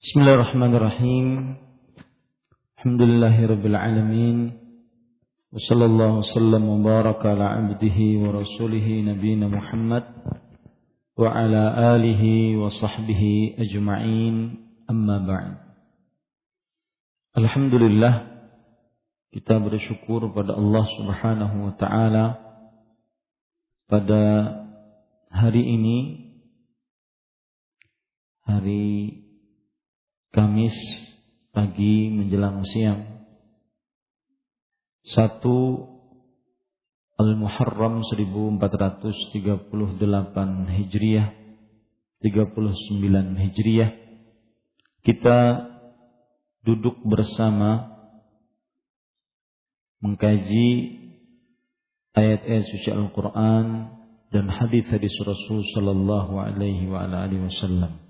Bismillahirrahmanirrahim. Alhamdulillahirabbil alamin. Wassallallahu wasallam wa baraka ala abdihi wa rasulih nabiyina Muhammad wa ala alihi wa sahbihi ajma'in. Amma ba'd. Alhamdulillah kita bersyukur pada Allah Subhanahu wa taala pada hari ini hari Kamis pagi menjelang siang satu Al-Muharram 1438 Hijriah 39 Hijriah kita duduk bersama mengkaji ayat-ayat suci Al-Quran dan hadis-hadis Rasul Sallallahu Alaihi Wasallam.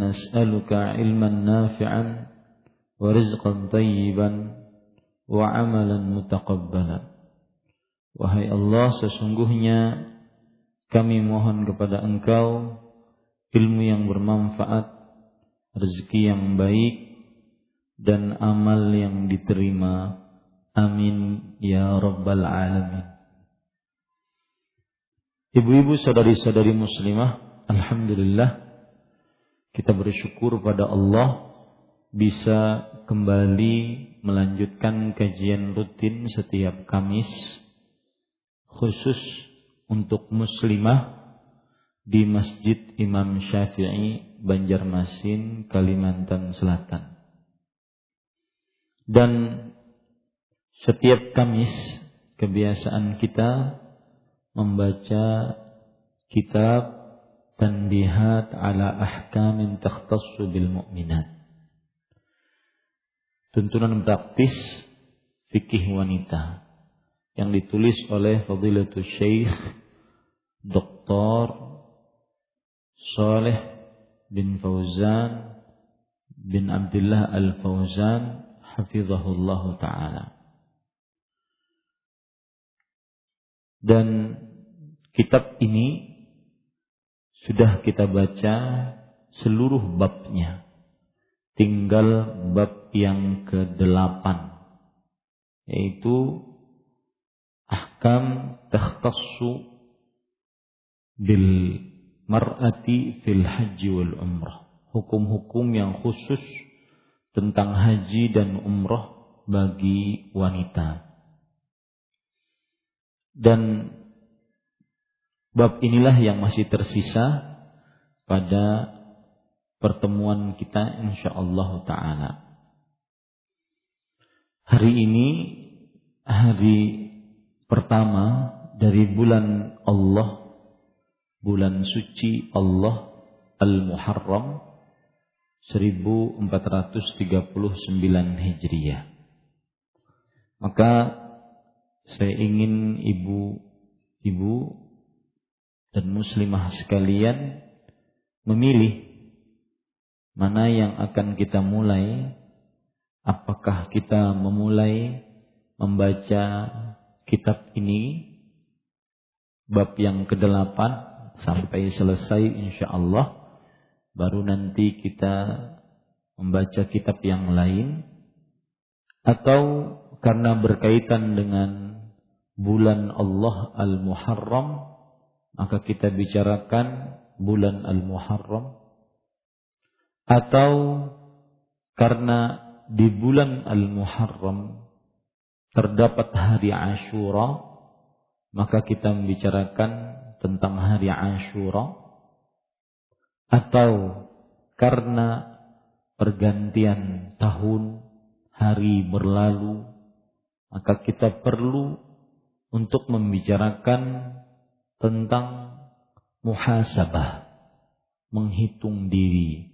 Nas'aluka ilman nafi'an wa rizqan tayyiban wa amalan mutaqabbalan. Wahai Allah, sesungguhnya kami mohon kepada Engkau ilmu yang bermanfaat, rezeki yang baik, dan amal yang diterima. Amin ya rabbal alamin. Ibu-ibu saudari-saudari muslimah Alhamdulillah kita bersyukur pada Allah bisa kembali melanjutkan kajian rutin setiap Kamis khusus untuk muslimah di Masjid Imam Syafi'i Banjarmasin Kalimantan Selatan. Dan setiap Kamis kebiasaan kita membaca kitab tanbihat ala ahkamin takhtassu bil mu'minat. Tuntunan praktis fikih wanita yang ditulis oleh Fadilatul Syekh Dr. Saleh bin Fauzan bin Abdullah Al-Fauzan hafizahullah taala. Dan kitab ini sudah kita baca seluruh babnya. Tinggal bab yang ke-8 yaitu ahkam takhtassu bil mar'ati fil haji wal umrah. Hukum-hukum yang khusus tentang haji dan umrah bagi wanita. Dan Bab inilah yang masih tersisa pada pertemuan kita insyaallah taala. Hari ini hari pertama dari bulan Allah, bulan suci Allah Al-Muharram 1439 Hijriah. Maka saya ingin ibu-ibu dan muslimah sekalian memilih mana yang akan kita mulai apakah kita memulai membaca kitab ini bab yang ke-8 sampai selesai insya Allah baru nanti kita membaca kitab yang lain atau karena berkaitan dengan bulan Allah Al-Muharram maka kita bicarakan bulan Al-Muharram. Atau karena di bulan Al-Muharram terdapat hari Ashura maka kita membicarakan tentang hari Ashura. Atau karena pergantian tahun hari berlalu maka kita perlu untuk membicarakan tentang muhasabah, menghitung diri,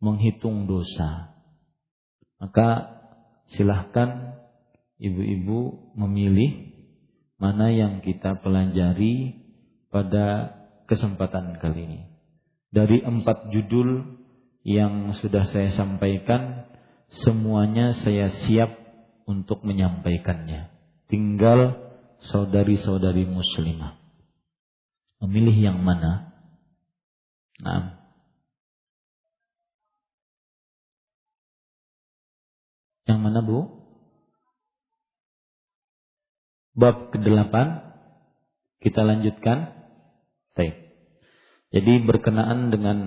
menghitung dosa. Maka silahkan ibu-ibu memilih mana yang kita pelajari pada kesempatan kali ini. Dari empat judul yang sudah saya sampaikan, semuanya saya siap untuk menyampaikannya. Tinggal saudari-saudari muslimah. Memilih yang mana? Nah. Yang mana Bu? Bab ke-8 kita lanjutkan. Baik. Jadi berkenaan dengan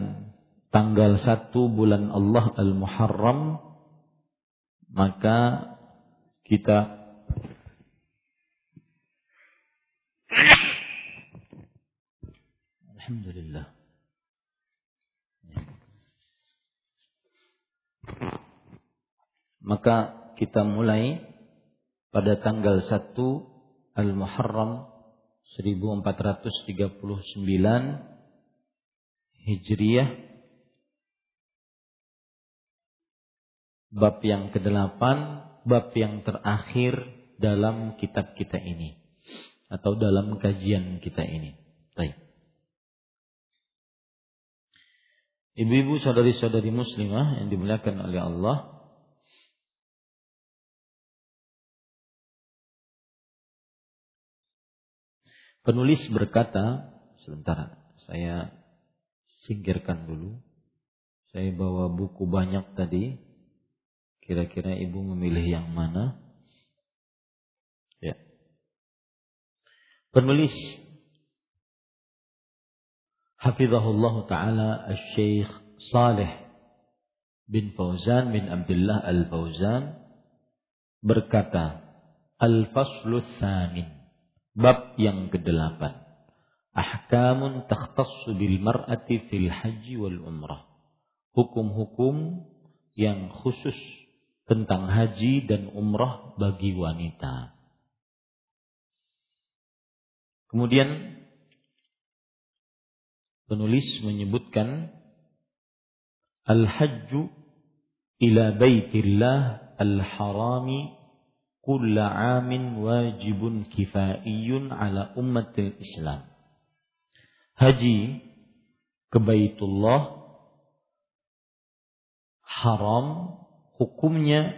tanggal 1 bulan Allah Al-Muharram maka kita Alhamdulillah. Maka kita mulai pada tanggal 1 Al-Muharram 1439 Hijriah bab yang ke-8 bab yang terakhir dalam kitab kita ini atau dalam kajian kita ini. Baik. Ibu-ibu saudari-saudari muslimah yang dimuliakan oleh Allah. Penulis berkata, sebentar saya singkirkan dulu. Saya bawa buku banyak tadi. Kira-kira ibu memilih yang mana? Ya. Penulis Hafizahullah Ta'ala Al-Syeikh Saleh bin Fauzan bin Abdullah Al-Fauzan berkata Al-Faslu Thamin Bab yang kedelapan Ahkamun takhtassu bil mar'ati fil haji wal umrah Hukum-hukum yang khusus tentang haji dan umrah bagi wanita. Kemudian penulis menyebutkan al-hajju ila baitillah al-harami kulla amin wajibun kifaiyun ala ummatil Islam. Haji ke Baitullah haram hukumnya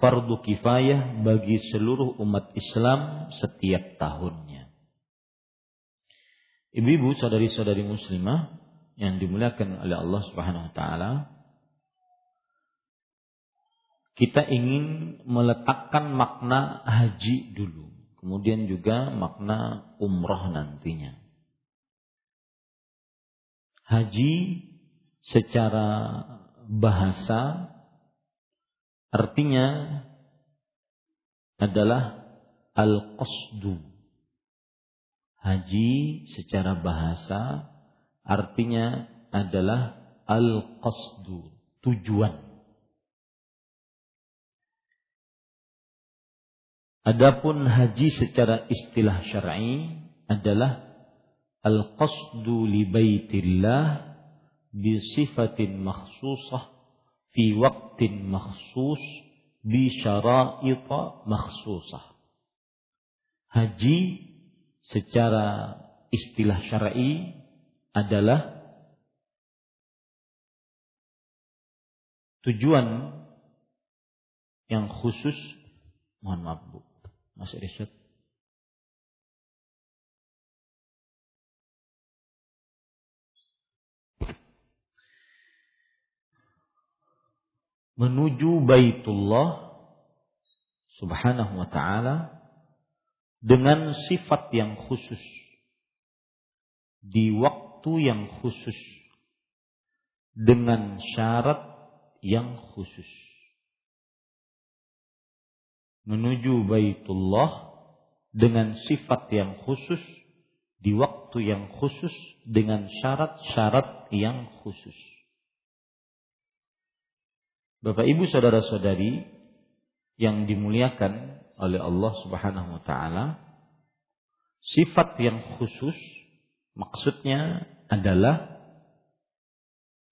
fardu kifayah bagi seluruh umat Islam setiap tahunnya. Ibu-ibu, saudari-saudari muslimah yang dimuliakan oleh Allah Subhanahu wa taala, kita ingin meletakkan makna haji dulu, kemudian juga makna umroh nantinya. Haji secara bahasa artinya adalah al-qasdu Haji secara bahasa artinya adalah al-qasdu, tujuan. Adapun haji secara istilah syar'i adalah al-qasdu li baitillah bi sifatin makhsusah fi waqtin makhsus bi syara'ita makhsusah. Haji secara istilah syar'i adalah tujuan yang khusus mohon maaf Bu. Mas Irsyad. Menuju Baitullah Subhanahu wa taala dengan sifat yang khusus. Di waktu yang khusus. Dengan syarat yang khusus. Menuju Baitullah dengan sifat yang khusus di waktu yang khusus dengan syarat-syarat yang khusus. Bapak Ibu saudara-saudari yang dimuliakan oleh Allah Subhanahu wa taala sifat yang khusus maksudnya adalah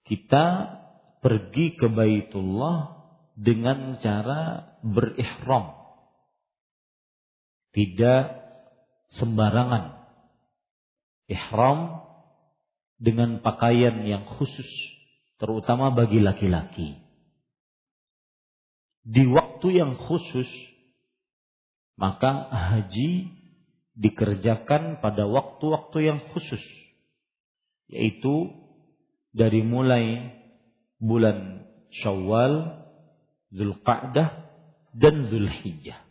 kita pergi ke Baitullah dengan cara berihram. Tidak sembarangan. Ihram dengan pakaian yang khusus, terutama bagi laki-laki. Di waktu yang khusus, maka haji dikerjakan pada waktu-waktu yang khusus, yaitu dari mulai bulan Syawal, Zulqa'dah, dan Zulhijjah.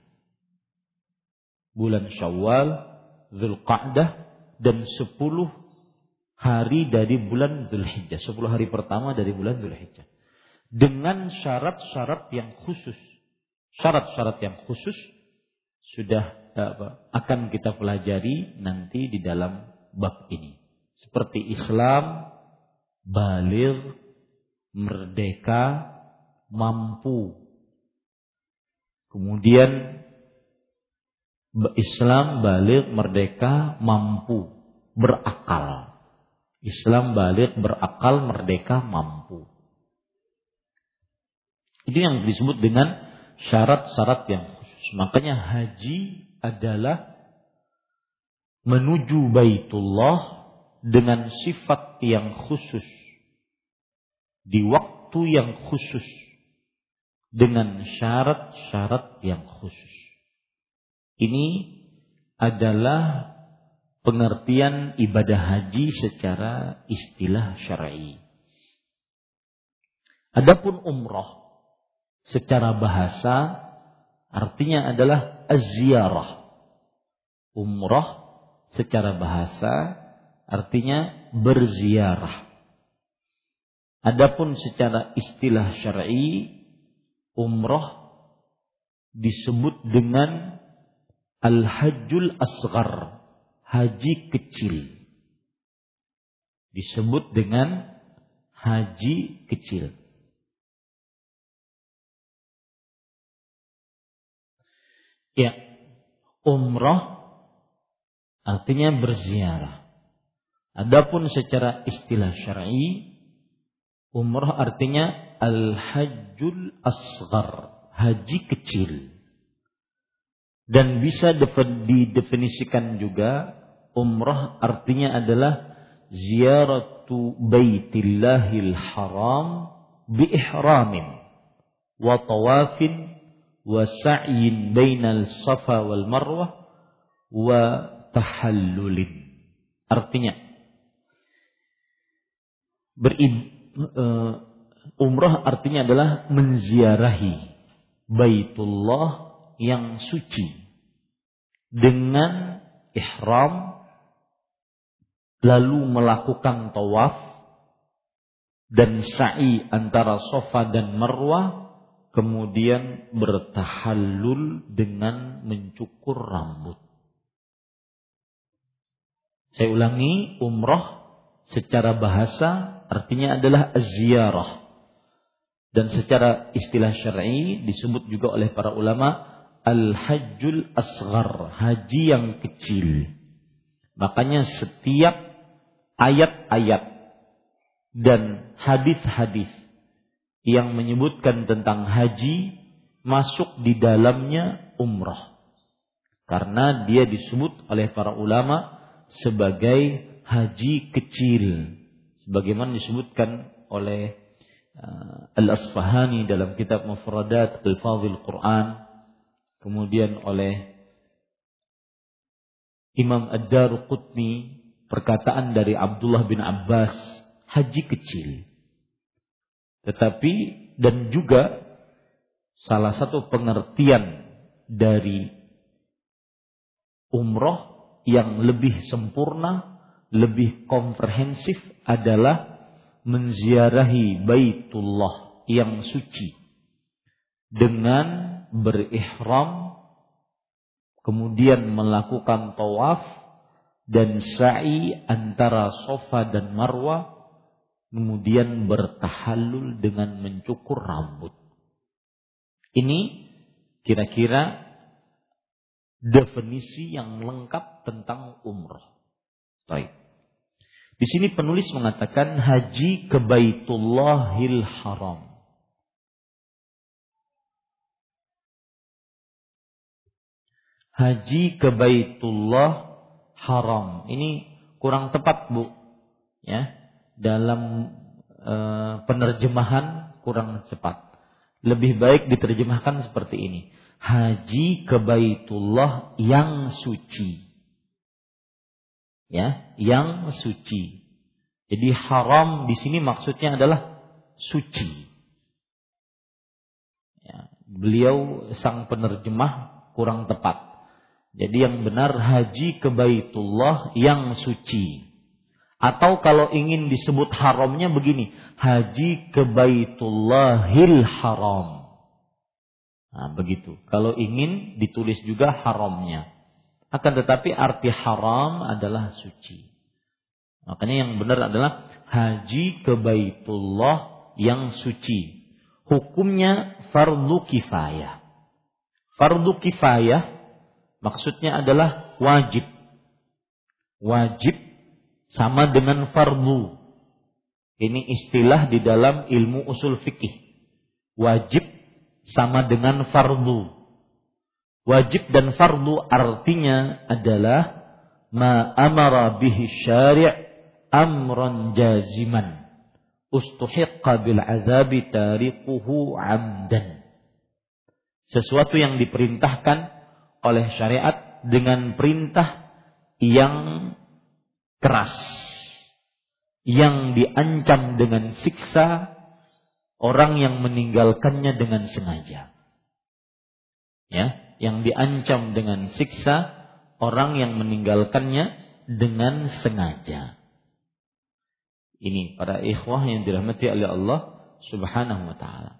Bulan Syawal, Zulqa'dah, dan sepuluh hari dari bulan Zulhijjah. Sepuluh hari pertama dari bulan Zulhijjah. Dengan syarat-syarat yang khusus. Syarat-syarat yang khusus sudah apa, akan kita pelajari nanti di dalam bab ini. Seperti Islam, balir, merdeka, mampu. Kemudian Islam balik merdeka mampu berakal. Islam balik berakal merdeka mampu. Ini yang disebut dengan syarat-syarat yang. Makanya haji adalah menuju Baitullah dengan sifat yang khusus di waktu yang khusus dengan syarat-syarat yang khusus. Ini adalah pengertian ibadah haji secara istilah syar'i. Adapun umroh secara bahasa artinya adalah az-ziyarah. Umroh secara bahasa artinya berziarah. Adapun secara istilah syar'i umroh disebut dengan al-hajjul asghar, haji kecil. Disebut dengan haji kecil. Ya, umroh artinya berziarah. Adapun secara istilah syar'i Umrah artinya al-hajjul asghar, haji kecil. Dan bisa didefinisikan juga umrah artinya adalah ziaratu baitillahil haram bi ihramin wa tawafin wa sa'yin bainal safa wal marwah wa tahallulin. Artinya uh, umrah artinya adalah menziarahi Baitullah yang suci dengan ihram lalu melakukan tawaf dan sa'i antara Sofa dan Marwah kemudian bertahallul dengan mencukur rambut. Saya ulangi, umrah secara bahasa artinya adalah ziarah. Dan secara istilah syar'i disebut juga oleh para ulama al-hajjul asghar, haji yang kecil. Makanya setiap ayat-ayat dan hadis-hadis yang menyebutkan tentang haji masuk di dalamnya umrah. Karena dia disebut oleh para ulama sebagai haji kecil. Sebagaimana disebutkan oleh uh, Al-Asfahani dalam kitab Mufradat Al-Fadhil Quran. Kemudian oleh Imam Ad-Daruqutni perkataan dari Abdullah bin Abbas haji kecil tetapi dan juga salah satu pengertian dari umroh yang lebih sempurna lebih komprehensif adalah menziarahi Baitullah yang suci dengan berihram kemudian melakukan tawaf dan sa'i antara Sofa dan Marwah kemudian bertahallul dengan mencukur rambut. Ini kira-kira definisi yang lengkap tentang umroh. Baik. Di sini penulis mengatakan haji ke Baitullahil Haram. Haji ke Baitullah Haram. Ini kurang tepat, Bu. Ya. Dalam e, penerjemahan kurang cepat. Lebih baik diterjemahkan seperti ini. Haji ke Baitullah yang suci ya, yang suci. Jadi haram di sini maksudnya adalah suci. Ya, beliau sang penerjemah kurang tepat. Jadi yang benar haji ke Baitullah yang suci. Atau kalau ingin disebut haramnya begini, haji ke Baitullahil haram. Nah, begitu. Kalau ingin ditulis juga haramnya. Akan tetapi arti haram adalah suci. Makanya yang benar adalah haji ke Baitullah yang suci. Hukumnya fardu kifayah. Fardu kifayah maksudnya adalah wajib. Wajib sama dengan fardu. Ini istilah di dalam ilmu usul fikih. Wajib sama dengan fardu. Wajib dan fardu artinya adalah ma amara bihi syari' amran jaziman ustuhiqqa bil azabi tariquhu amdan. Sesuatu yang diperintahkan oleh syariat dengan perintah yang keras yang diancam dengan siksa orang yang meninggalkannya dengan sengaja. Ya, yang diancam dengan siksa orang yang meninggalkannya dengan sengaja. Ini para ikhwah yang dirahmati oleh Allah Subhanahu wa taala.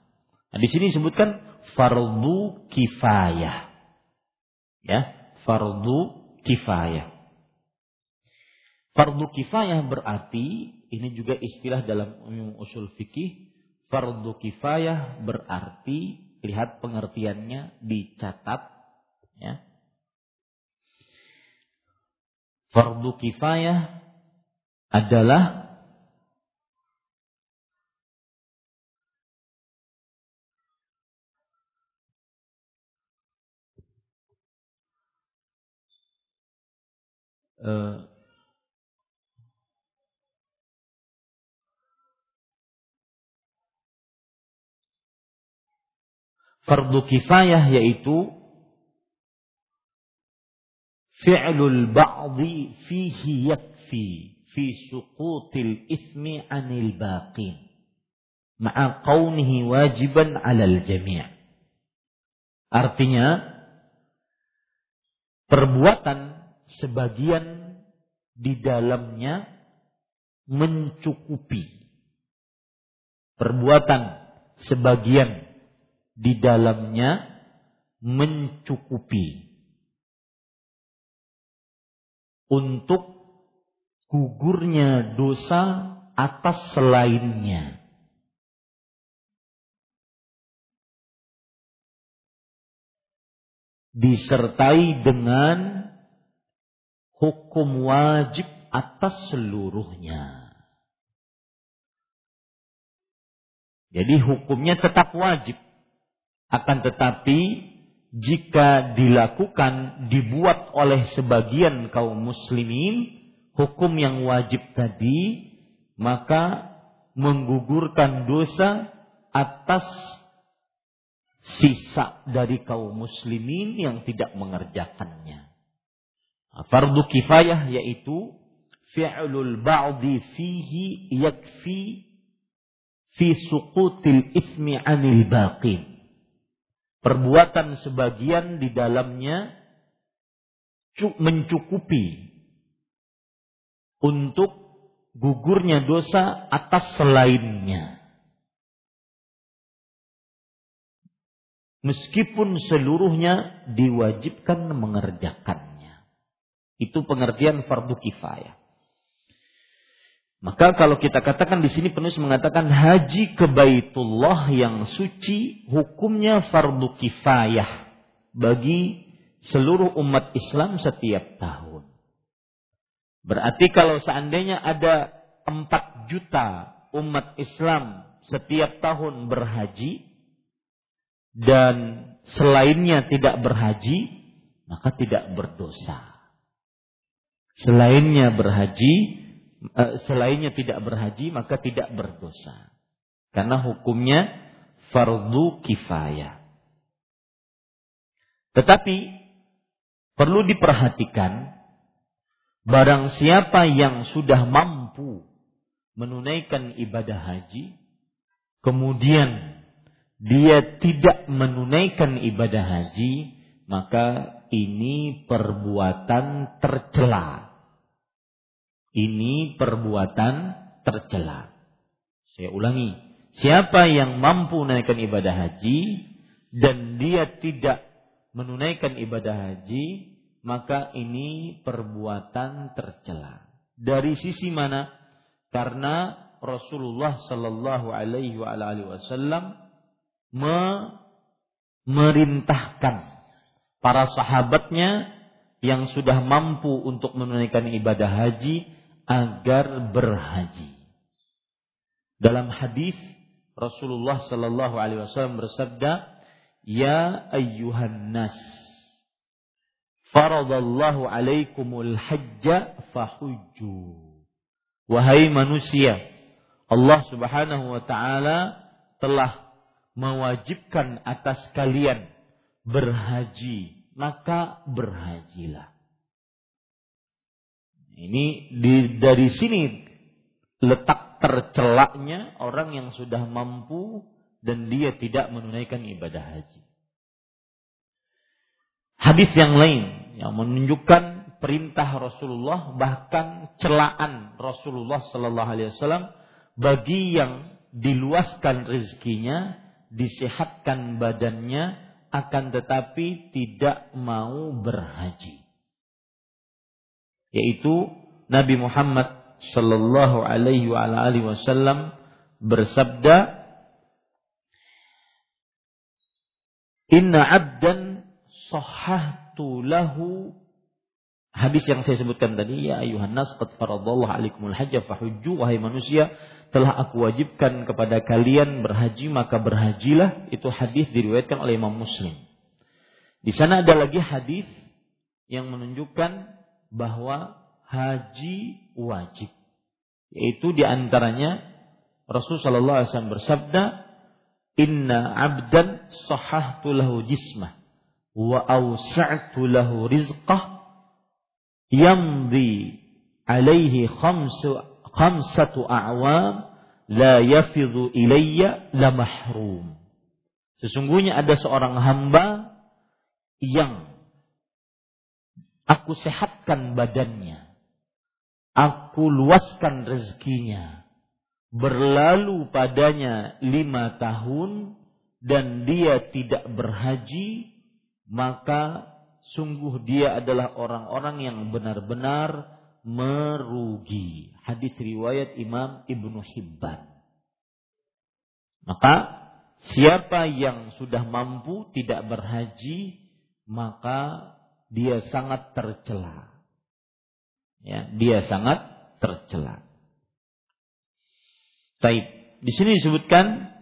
Nah, di sini disebutkan fardu kifayah. Ya, fardu kifayah. Fardu kifayah berarti ini juga istilah dalam usul fikih. Fardu kifayah berarti lihat pengertiannya dicatat ya fardu kifayah adalah uh, fardu kifayah yaitu fi'lul ba'di fihi yakfi fi suqutil ismi anil baqin ma'a qawnihi wajiban 'alal jami' artinya perbuatan sebagian di dalamnya mencukupi. Perbuatan sebagian di dalamnya mencukupi untuk gugurnya dosa atas selainnya. Disertai dengan hukum wajib atas seluruhnya. Jadi hukumnya tetap wajib. Akan tetapi jika dilakukan dibuat oleh sebagian kaum muslimin hukum yang wajib tadi maka menggugurkan dosa atas sisa dari kaum muslimin yang tidak mengerjakannya. Fardu kifayah yaitu fi'lul ba'di fihi yakfi fi suqutil ismi anil baqin perbuatan sebagian di dalamnya mencukupi untuk gugurnya dosa atas selainnya. Meskipun seluruhnya diwajibkan mengerjakannya. Itu pengertian fardu kifayah. Maka kalau kita katakan di sini penulis mengatakan haji ke Baitullah yang suci hukumnya fardu kifayah bagi seluruh umat Islam setiap tahun. Berarti kalau seandainya ada 4 juta umat Islam setiap tahun berhaji dan selainnya tidak berhaji, maka tidak berdosa. Selainnya berhaji, selainnya tidak berhaji, maka tidak berdosa. Karena hukumnya fardu kifayah. Tetapi perlu diperhatikan barang siapa yang sudah mampu menunaikan ibadah haji kemudian dia tidak menunaikan ibadah haji maka ini perbuatan tercela. Ini perbuatan tercela. Saya ulangi, siapa yang mampu menunaikan ibadah haji dan dia tidak menunaikan ibadah haji, maka ini perbuatan tercela. Dari sisi mana? Karena Rasulullah Shallallahu Alaihi Wasallam memerintahkan para sahabatnya yang sudah mampu untuk menunaikan ibadah haji agar berhaji. Dalam hadis Rasulullah Shallallahu Alaihi Wasallam bersabda, Ya ayyuhan nas Faradallahu alaikumul hajja fahujju Wahai manusia Allah subhanahu wa ta'ala telah mewajibkan atas kalian berhaji maka berhajilah ini di, dari sini letak tercelaknya orang yang sudah mampu dan dia tidak menunaikan ibadah haji. Hadis yang lain yang menunjukkan perintah Rasulullah bahkan celaan Rasulullah Sallallahu Alaihi Wasallam bagi yang diluaskan rezekinya, disehatkan badannya, akan tetapi tidak mau berhaji. Yaitu Nabi Muhammad Sallallahu Alaihi Wasallam bersabda, Inna abdan sahahtu lahu Hadis yang saya sebutkan tadi, ya ayuhan nas qad faradallahu alaikumul hajja fahujju wahai manusia, telah aku wajibkan kepada kalian berhaji maka berhajilah. Itu hadis diriwayatkan oleh Imam Muslim. Di sana ada lagi hadis yang menunjukkan bahwa haji wajib. Yaitu di antaranya Rasulullah sallallahu alaihi wasallam bersabda, Inna abdan sahahtu lahu jismah wa awsa'tu lahu rizqah yamdi alaihi khamsu khamsatu a'wam la yafidhu ilayya la mahrum. Sesungguhnya ada seorang hamba yang aku sehatkan badannya. Aku luaskan rezekinya berlalu padanya lima tahun dan dia tidak berhaji, maka sungguh dia adalah orang-orang yang benar-benar merugi. Hadis riwayat Imam Ibnu Hibban. Maka siapa yang sudah mampu tidak berhaji, maka dia sangat tercela. Ya, dia sangat tercela. Taib. Di sini disebutkan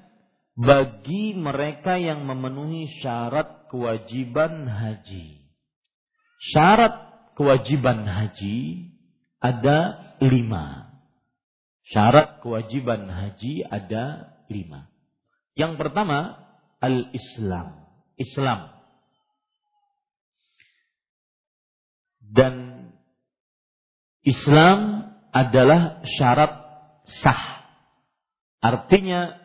bagi mereka yang memenuhi syarat kewajiban haji. Syarat kewajiban haji ada lima. Syarat kewajiban haji ada lima. Yang pertama, al-Islam. Islam. Dan Islam adalah syarat sah Artinya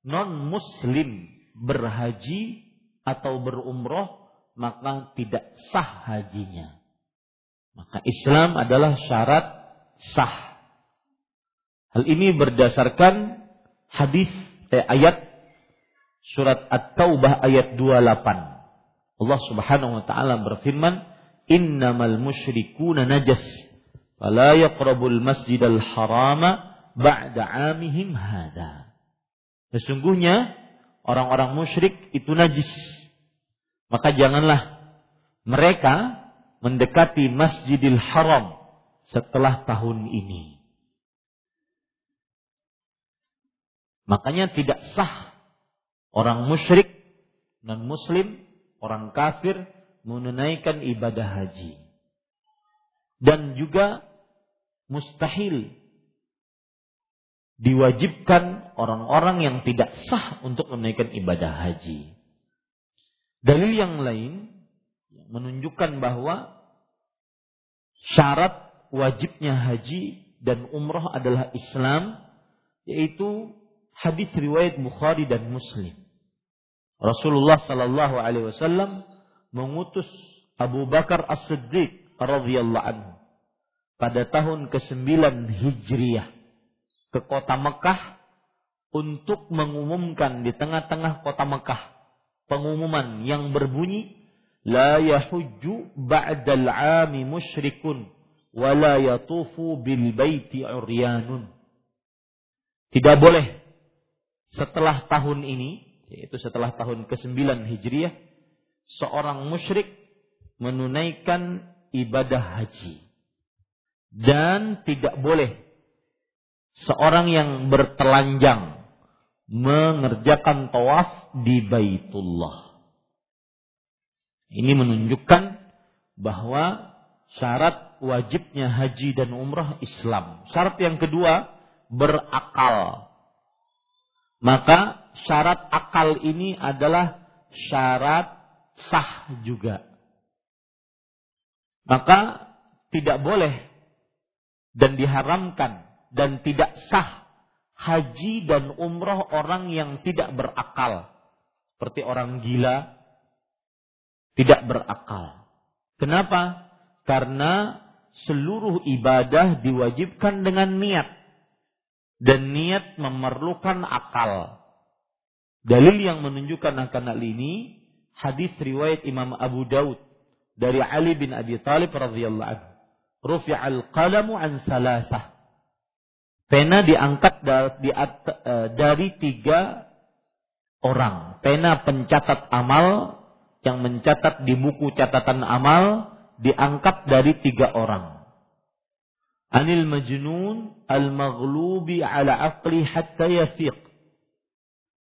non muslim berhaji atau berumroh maka tidak sah hajinya. Maka Islam adalah syarat sah. Hal ini berdasarkan hadis eh, ayat surat At-Taubah ayat 28. Allah Subhanahu wa taala berfirman, "Innamal musyrikuuna najas, fala yaqrabul masjidal harama ba'da amihim hada. Sesungguhnya orang-orang musyrik itu najis. Maka janganlah mereka mendekati Masjidil Haram setelah tahun ini. Makanya tidak sah orang musyrik, non muslim, orang kafir menunaikan ibadah haji. Dan juga mustahil diwajibkan orang-orang yang tidak sah untuk menunaikan ibadah haji. Dalil yang lain menunjukkan bahwa syarat wajibnya haji dan umrah adalah Islam, yaitu hadis riwayat Bukhari dan Muslim. Rasulullah Sallallahu Alaihi Wasallam mengutus Abu Bakar As-Siddiq radhiyallahu anhu pada tahun ke-9 Hijriah ke kota Mekah untuk mengumumkan di tengah-tengah kota Mekah pengumuman yang berbunyi la yahujju ba'dal 'ami musyrikun wa la yatufu bil baiti uryanun. Tidak boleh setelah tahun ini, yaitu setelah tahun ke-9 Hijriah, seorang musyrik menunaikan ibadah haji. Dan tidak boleh seorang yang bertelanjang mengerjakan tawaf di Baitullah. Ini menunjukkan bahwa syarat wajibnya haji dan umrah Islam. Syarat yang kedua berakal. Maka syarat akal ini adalah syarat sah juga. Maka tidak boleh dan diharamkan dan tidak sah haji dan umroh orang yang tidak berakal. Seperti orang gila, tidak berakal. Kenapa? Karena seluruh ibadah diwajibkan dengan niat dan niat memerlukan akal. Dalil yang menunjukkan akan hal ini hadis riwayat Imam Abu Daud dari Ali bin Abi Thalib radhiyallahu anhu. Rufi'al qalamu an salasah. Pena diangkat dari, e, dari tiga orang. Pena pencatat amal yang mencatat di buku catatan amal diangkat dari tiga orang anil majnun al-maghlubi ala aqli hatta yafiq.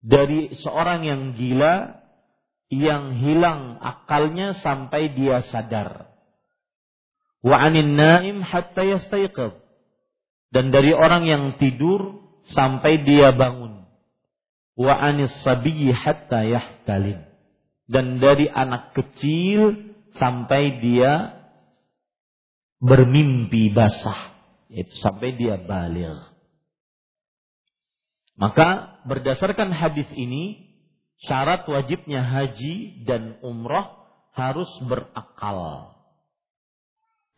Dari seorang yang gila yang hilang akalnya sampai dia sadar. Wa anin naim hatta. Dan dari orang yang tidur sampai dia bangun. Wa anis sabiyyi hatta yahtalim. Dan dari anak kecil sampai dia bermimpi basah itu sampai dia balik. Maka berdasarkan hadis ini syarat wajibnya haji dan umroh harus berakal.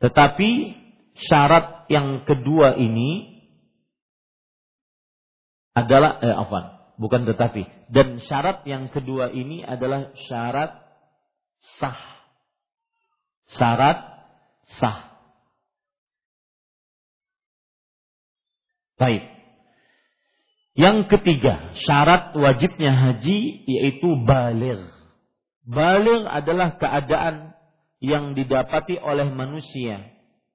Tetapi syarat yang kedua ini adalah eh apa? Bukan tetapi. Dan syarat yang kedua ini adalah syarat sah. Syarat sah. Baik. Yang ketiga, syarat wajibnya haji yaitu balir. Balir adalah keadaan yang didapati oleh manusia.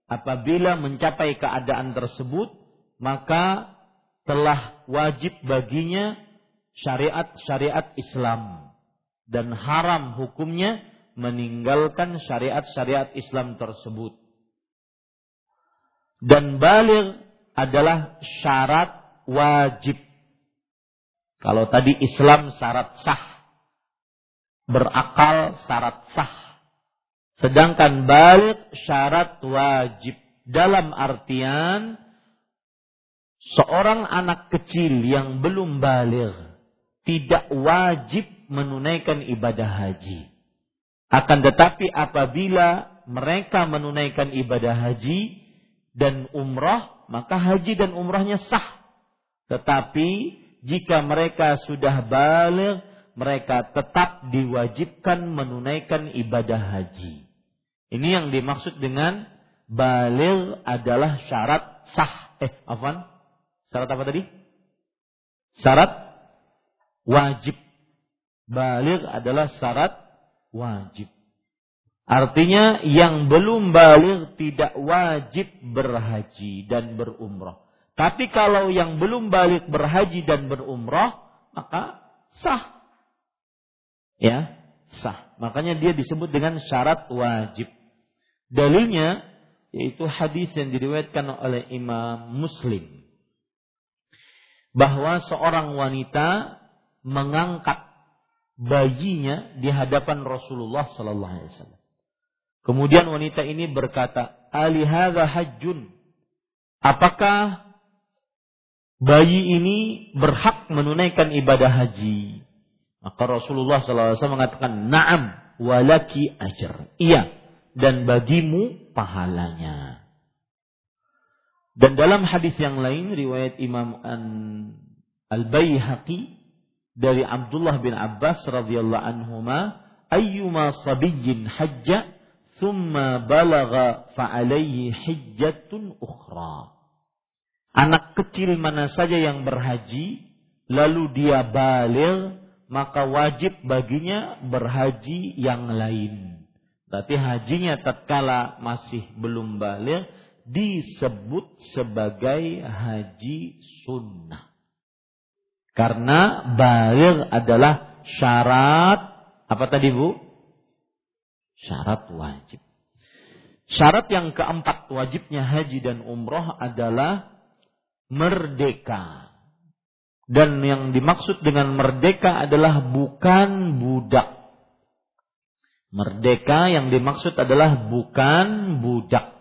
Apabila mencapai keadaan tersebut, maka telah wajib baginya syariat-syariat Islam. Dan haram hukumnya meninggalkan syariat-syariat Islam tersebut. Dan balir adalah syarat wajib. Kalau tadi Islam syarat sah, berakal syarat sah. Sedangkan balik syarat wajib. Dalam artian seorang anak kecil yang belum balik tidak wajib menunaikan ibadah haji. Akan tetapi apabila mereka menunaikan ibadah haji dan umrah maka haji dan umrahnya sah. Tetapi jika mereka sudah balik, mereka tetap diwajibkan menunaikan ibadah haji. Ini yang dimaksud dengan balik adalah syarat sah. Eh, afwan. Syarat apa tadi? Syarat wajib. Balik adalah syarat wajib. Artinya yang belum balik tidak wajib berhaji dan berumrah. Tapi kalau yang belum balik berhaji dan berumrah, maka sah. Ya, sah. Makanya dia disebut dengan syarat wajib. Dalilnya yaitu hadis yang diriwayatkan oleh Imam Muslim bahwa seorang wanita mengangkat bayinya di hadapan Rasulullah sallallahu alaihi wasallam. Kemudian wanita ini berkata, "Ali hajjun?" Apakah bayi ini berhak menunaikan ibadah haji? Maka Rasulullah SAW mengatakan, "Na'am, walaki ajar." Iya, dan bagimu pahalanya. Dan dalam hadis yang lain riwayat Imam Al-Baihaqi dari Abdullah bin Abbas radhiyallahu anhuma, "Ayyuma sabiyyin hajja thumma balagha fa'alaihi hijjatun ukhra. Anak kecil mana saja yang berhaji lalu dia balik maka wajib baginya berhaji yang lain. Berarti hajinya tatkala masih belum balik disebut sebagai haji sunnah. Karena balik adalah syarat apa tadi Bu? syarat wajib. Syarat yang keempat wajibnya haji dan umroh adalah merdeka. Dan yang dimaksud dengan merdeka adalah bukan budak. Merdeka yang dimaksud adalah bukan budak.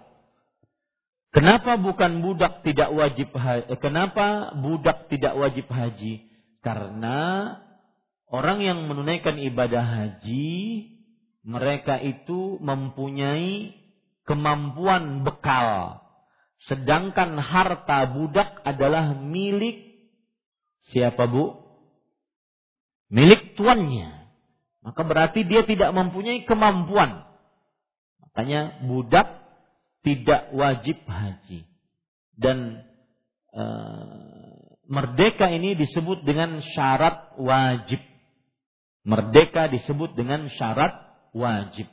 Kenapa bukan budak tidak wajib haji? Eh, kenapa budak tidak wajib haji? Karena orang yang menunaikan ibadah haji mereka itu mempunyai kemampuan bekal. Sedangkan harta budak adalah milik siapa bu? Milik tuannya. Maka berarti dia tidak mempunyai kemampuan. Makanya budak tidak wajib haji. Dan e, merdeka ini disebut dengan syarat wajib. Merdeka disebut dengan syarat wajib.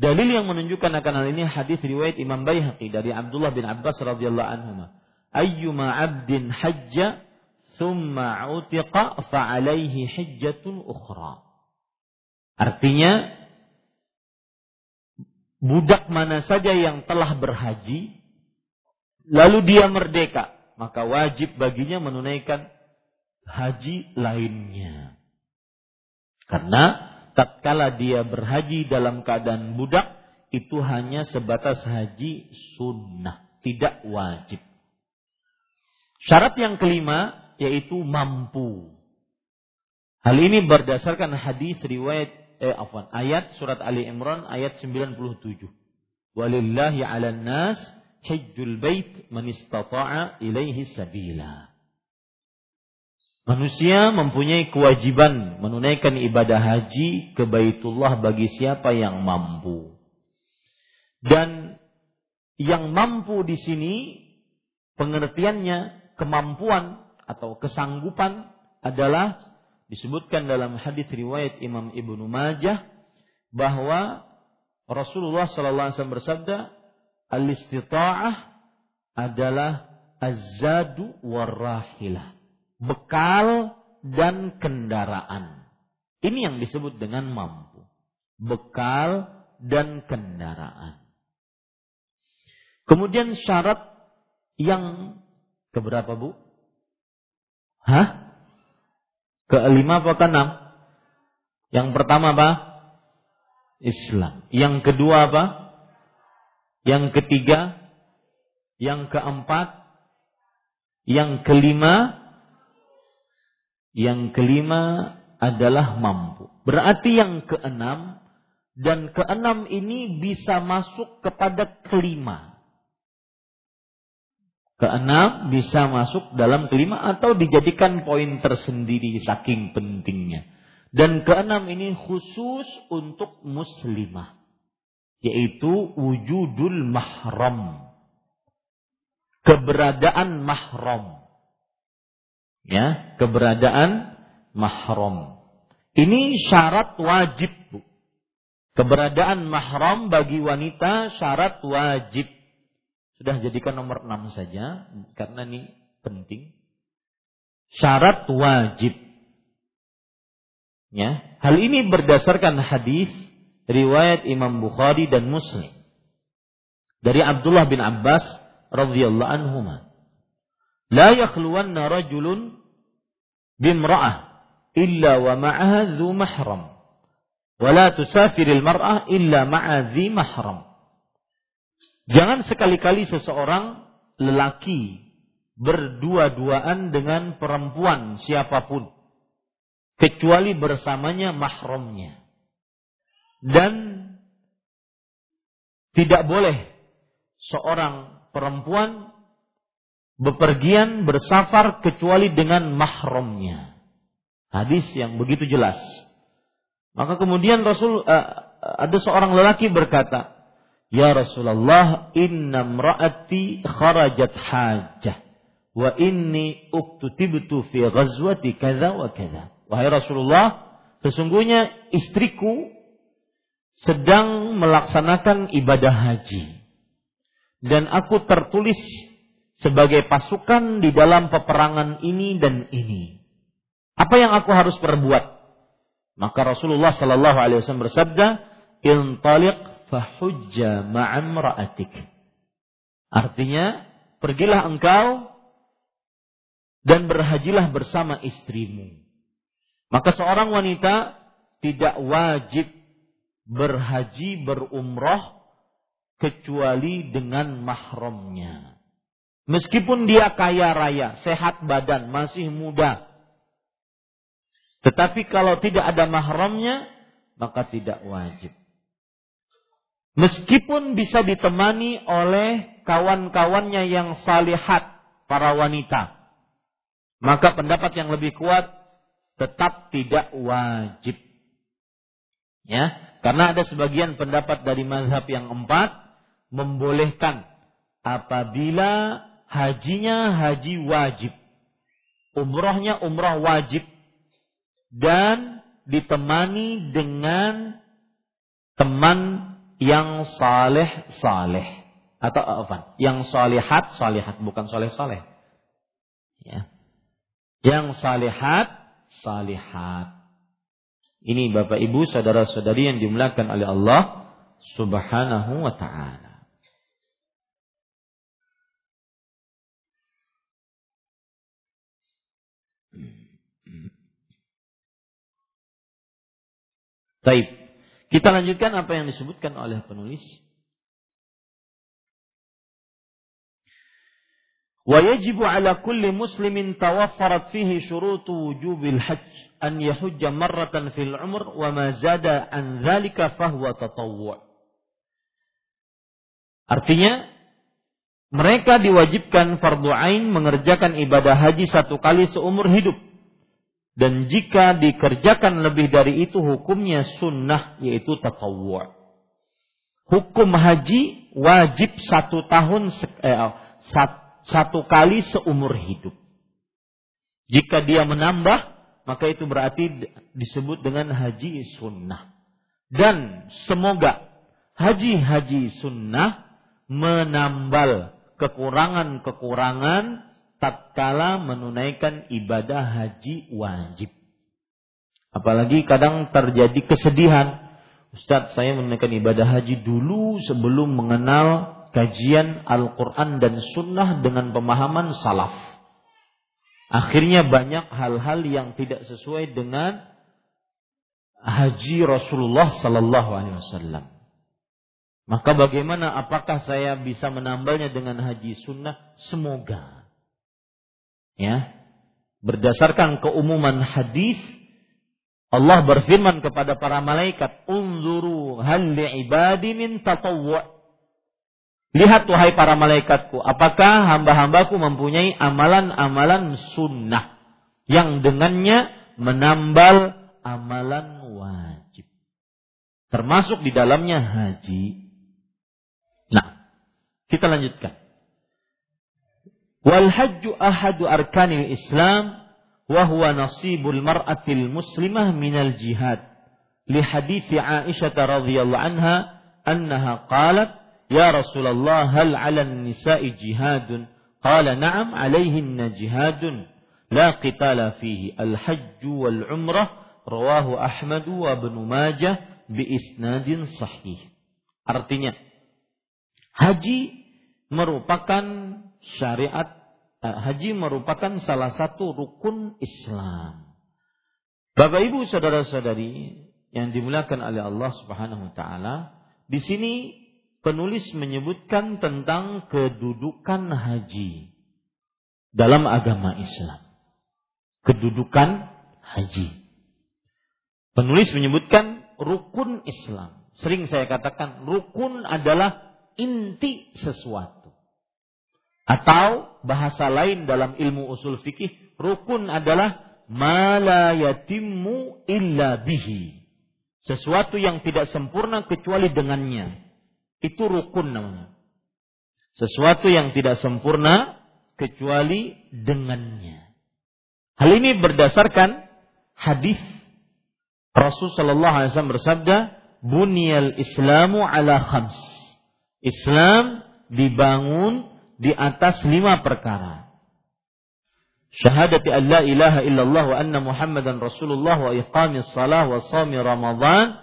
Dalil yang menunjukkan akan hal ini hadis riwayat Imam Baihaqi dari Abdullah bin Abbas radhiyallahu anhu. Ayyuma 'abdin hajja thumma 'utiqa fa 'alaihi hajjatun ukhra. Artinya budak mana saja yang telah berhaji lalu dia merdeka, maka wajib baginya menunaikan haji lainnya. Karena tatkala dia berhaji dalam keadaan budak itu hanya sebatas haji sunnah, tidak wajib. Syarat yang kelima yaitu mampu. Hal ini berdasarkan hadis riwayat eh afwan, ayat surat Ali Imran ayat 97. Walillahi 'alan nas hajjul bait man istata'a ilaihi sabila. Manusia mempunyai kewajiban menunaikan ibadah haji ke Baitullah bagi siapa yang mampu. Dan yang mampu di sini pengertiannya kemampuan atau kesanggupan adalah disebutkan dalam hadis riwayat Imam Ibnu Majah bahwa Rasulullah sallallahu alaihi wasallam bersabda al-istita'ah adalah az-zadu war-rahilah bekal dan kendaraan. Ini yang disebut dengan mampu. Bekal dan kendaraan. Kemudian syarat yang keberapa bu? Hah? Kelima apa keenam? Yang pertama apa? Islam. Yang kedua apa? Yang ketiga? Yang keempat? Yang kelima? Yang kelima adalah mampu. Berarti yang keenam dan keenam ini bisa masuk kepada kelima. Keenam bisa masuk dalam kelima atau dijadikan poin tersendiri saking pentingnya. Dan keenam ini khusus untuk muslimah. Yaitu wujudul mahram. Keberadaan mahram ya keberadaan mahram. Ini syarat wajib, Bu. Keberadaan mahram bagi wanita syarat wajib. Sudah jadikan nomor 6 saja karena ini penting. Syarat wajib. Ya, hal ini berdasarkan hadis riwayat Imam Bukhari dan Muslim dari Abdullah bin Abbas radhiyallahu anhuma. Mahram. Jangan sekali-kali seseorang lelaki berdua-duaan dengan perempuan siapa pun kecuali bersamanya mahramnya. Dan tidak boleh seorang perempuan bepergian bersafar kecuali dengan mahramnya. Hadis yang begitu jelas. Maka kemudian Rasul uh, ada seorang lelaki berkata, "Ya Rasulullah, inna mraati kharajat hajah wa inni uktutibtu fi ghazwati kadza wa kadza." Wahai Rasulullah, sesungguhnya istriku sedang melaksanakan ibadah haji. Dan aku tertulis sebagai pasukan di dalam peperangan ini dan ini. Apa yang aku harus perbuat? Maka Rasulullah Shallallahu Alaihi Wasallam bersabda, "Intaliq fahujja ma'amra'atik." Artinya, pergilah engkau dan berhajilah bersama istrimu. Maka seorang wanita tidak wajib berhaji berumroh kecuali dengan mahramnya. Meskipun dia kaya raya, sehat badan, masih muda. Tetapi kalau tidak ada mahramnya, maka tidak wajib. Meskipun bisa ditemani oleh kawan-kawannya yang salihat, para wanita. Maka pendapat yang lebih kuat tetap tidak wajib. Ya, karena ada sebagian pendapat dari mazhab yang empat membolehkan apabila hajinya haji wajib. Umrohnya umroh wajib. Dan ditemani dengan teman yang saleh saleh atau apa? Yang salihat salihat bukan saleh saleh. Ya. Yang salihat salihat. Ini Bapak Ibu saudara-saudari yang dimuliakan oleh Allah Subhanahu wa taala. Baik. Kita lanjutkan apa yang disebutkan oleh penulis. ويجب على كل مسلم توفرت فيه شروط وجوب الحج أن يحج مرة في العمر وما زاد عن ذلك فهو تطوع Artinya mereka diwajibkan fardu ain mengerjakan ibadah haji satu kali seumur hidup dan jika dikerjakan lebih dari itu hukumnya sunnah yaitu tatawwu. Hukum haji wajib satu tahun eh, satu kali seumur hidup. Jika dia menambah maka itu berarti disebut dengan haji sunnah. Dan semoga haji-haji sunnah menambal kekurangan-kekurangan tatkala menunaikan ibadah haji wajib. Apalagi kadang terjadi kesedihan. Ustadz saya menunaikan ibadah haji dulu sebelum mengenal kajian Al-Quran dan Sunnah dengan pemahaman salaf. Akhirnya banyak hal-hal yang tidak sesuai dengan haji Rasulullah Sallallahu Alaihi Wasallam. Maka bagaimana? Apakah saya bisa menambalnya dengan haji sunnah? Semoga. Ya. Berdasarkan keumuman hadis Allah berfirman kepada para malaikat, "Unzuru hal li'ibadi min tatawwu'." Lihat wahai para malaikatku, apakah hamba-hambaku mempunyai amalan-amalan sunnah yang dengannya menambal amalan wajib. Termasuk di dalamnya haji. Nah, kita lanjutkan. Wal hajju ahadu arkanil Islam wa huwa nasibul mar'atil muslimah minal jihad li hadithi Aisyah radhiyallahu anha annaha qalat ya Rasulullah hal 'ala an-nisa'i jihadun qala na'am 'alayhinna jihadun la qitala fihi al-hajj wal umrah rawahu Ahmad wa Ibn Majah bi isnadin sahih artinya haji merupakan syariat eh, haji merupakan salah satu rukun Islam. Bapak Ibu saudara-saudari yang dimuliakan oleh Allah Subhanahu wa taala, di sini penulis menyebutkan tentang kedudukan haji dalam agama Islam. Kedudukan haji. Penulis menyebutkan rukun Islam. Sering saya katakan rukun adalah inti sesuatu. Atau bahasa lain dalam ilmu usul fikih, rukun adalah mala yatimmu illa bihi. Sesuatu yang tidak sempurna kecuali dengannya. Itu rukun namanya. Sesuatu yang tidak sempurna kecuali dengannya. Hal ini berdasarkan hadis Rasul sallallahu alaihi wasallam bersabda, "Bunyal Islamu ala khams." Islam dibangun di atas lima perkara. Syahadati an la ilaha illallah wa anna muhammadan rasulullah wa iqamis salah wa sami ramadan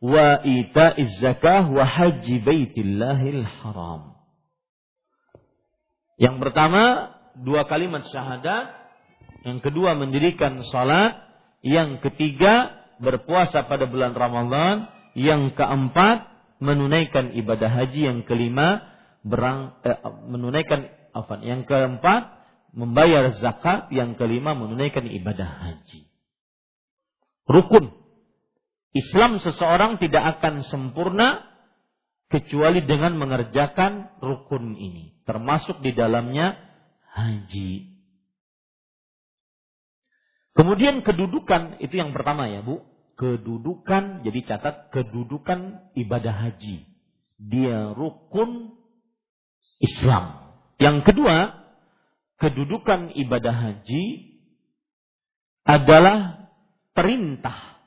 wa ita'iz zakah wa haji baitillahil haram. Yang pertama, dua kalimat syahadat. Yang kedua, mendirikan salat. Yang ketiga, berpuasa pada bulan Ramadan. Yang keempat, menunaikan ibadah haji. Yang kelima, berang, eh, menunaikan apa? Yang keempat membayar zakat, yang kelima menunaikan ibadah haji. Rukun. Islam seseorang tidak akan sempurna kecuali dengan mengerjakan rukun ini, termasuk di dalamnya haji. Kemudian kedudukan itu yang pertama ya, Bu. Kedudukan jadi catat kedudukan ibadah haji. Dia rukun Islam. Yang kedua, kedudukan ibadah haji adalah perintah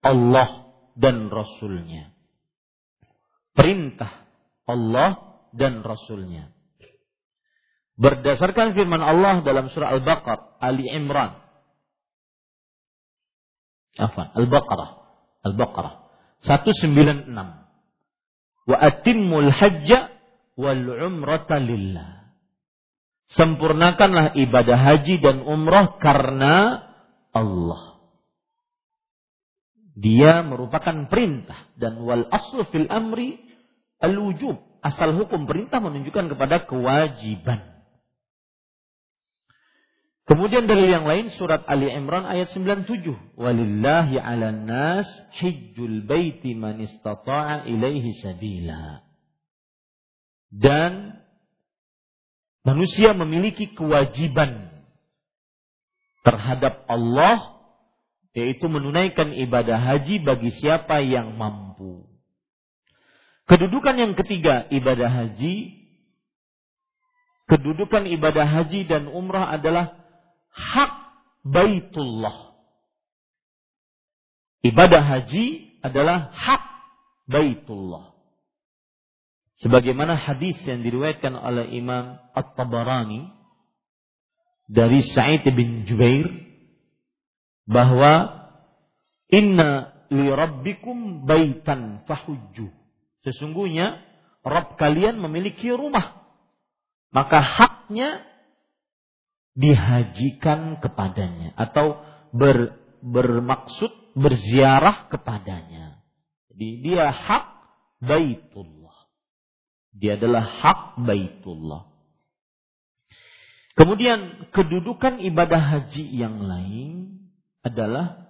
Allah dan Rasulnya. Perintah Allah dan Rasulnya. Berdasarkan firman Allah dalam surah Al-Baqarah, Ali Imran. Apa? Al-Baqarah. Al-Baqarah. 196. Wa atimmul hajja wal umrata lillah. Sempurnakanlah ibadah haji dan umrah karena Allah. Dia merupakan perintah dan wal aslu fil amri al wujub. Asal hukum perintah menunjukkan kepada kewajiban. Kemudian dari yang lain surat Ali Imran ayat 97. Walillahi 'alan nas hijjul baiti man istata'a ilaihi sabila dan manusia memiliki kewajiban terhadap Allah yaitu menunaikan ibadah haji bagi siapa yang mampu. Kedudukan yang ketiga ibadah haji kedudukan ibadah haji dan umrah adalah hak baitullah. Ibadah haji adalah hak baitullah. Sebagaimana hadis yang diriwayatkan oleh Imam At-Tabarani dari Sa'id bin Jubair bahwa inna li rabbikum baitan fahujju. Sesungguhnya Rabb kalian memiliki rumah. Maka haknya dihajikan kepadanya atau ber, bermaksud berziarah kepadanya. Jadi dia hak baitullah. Dia adalah hak baitullah. Kemudian kedudukan ibadah haji yang lain adalah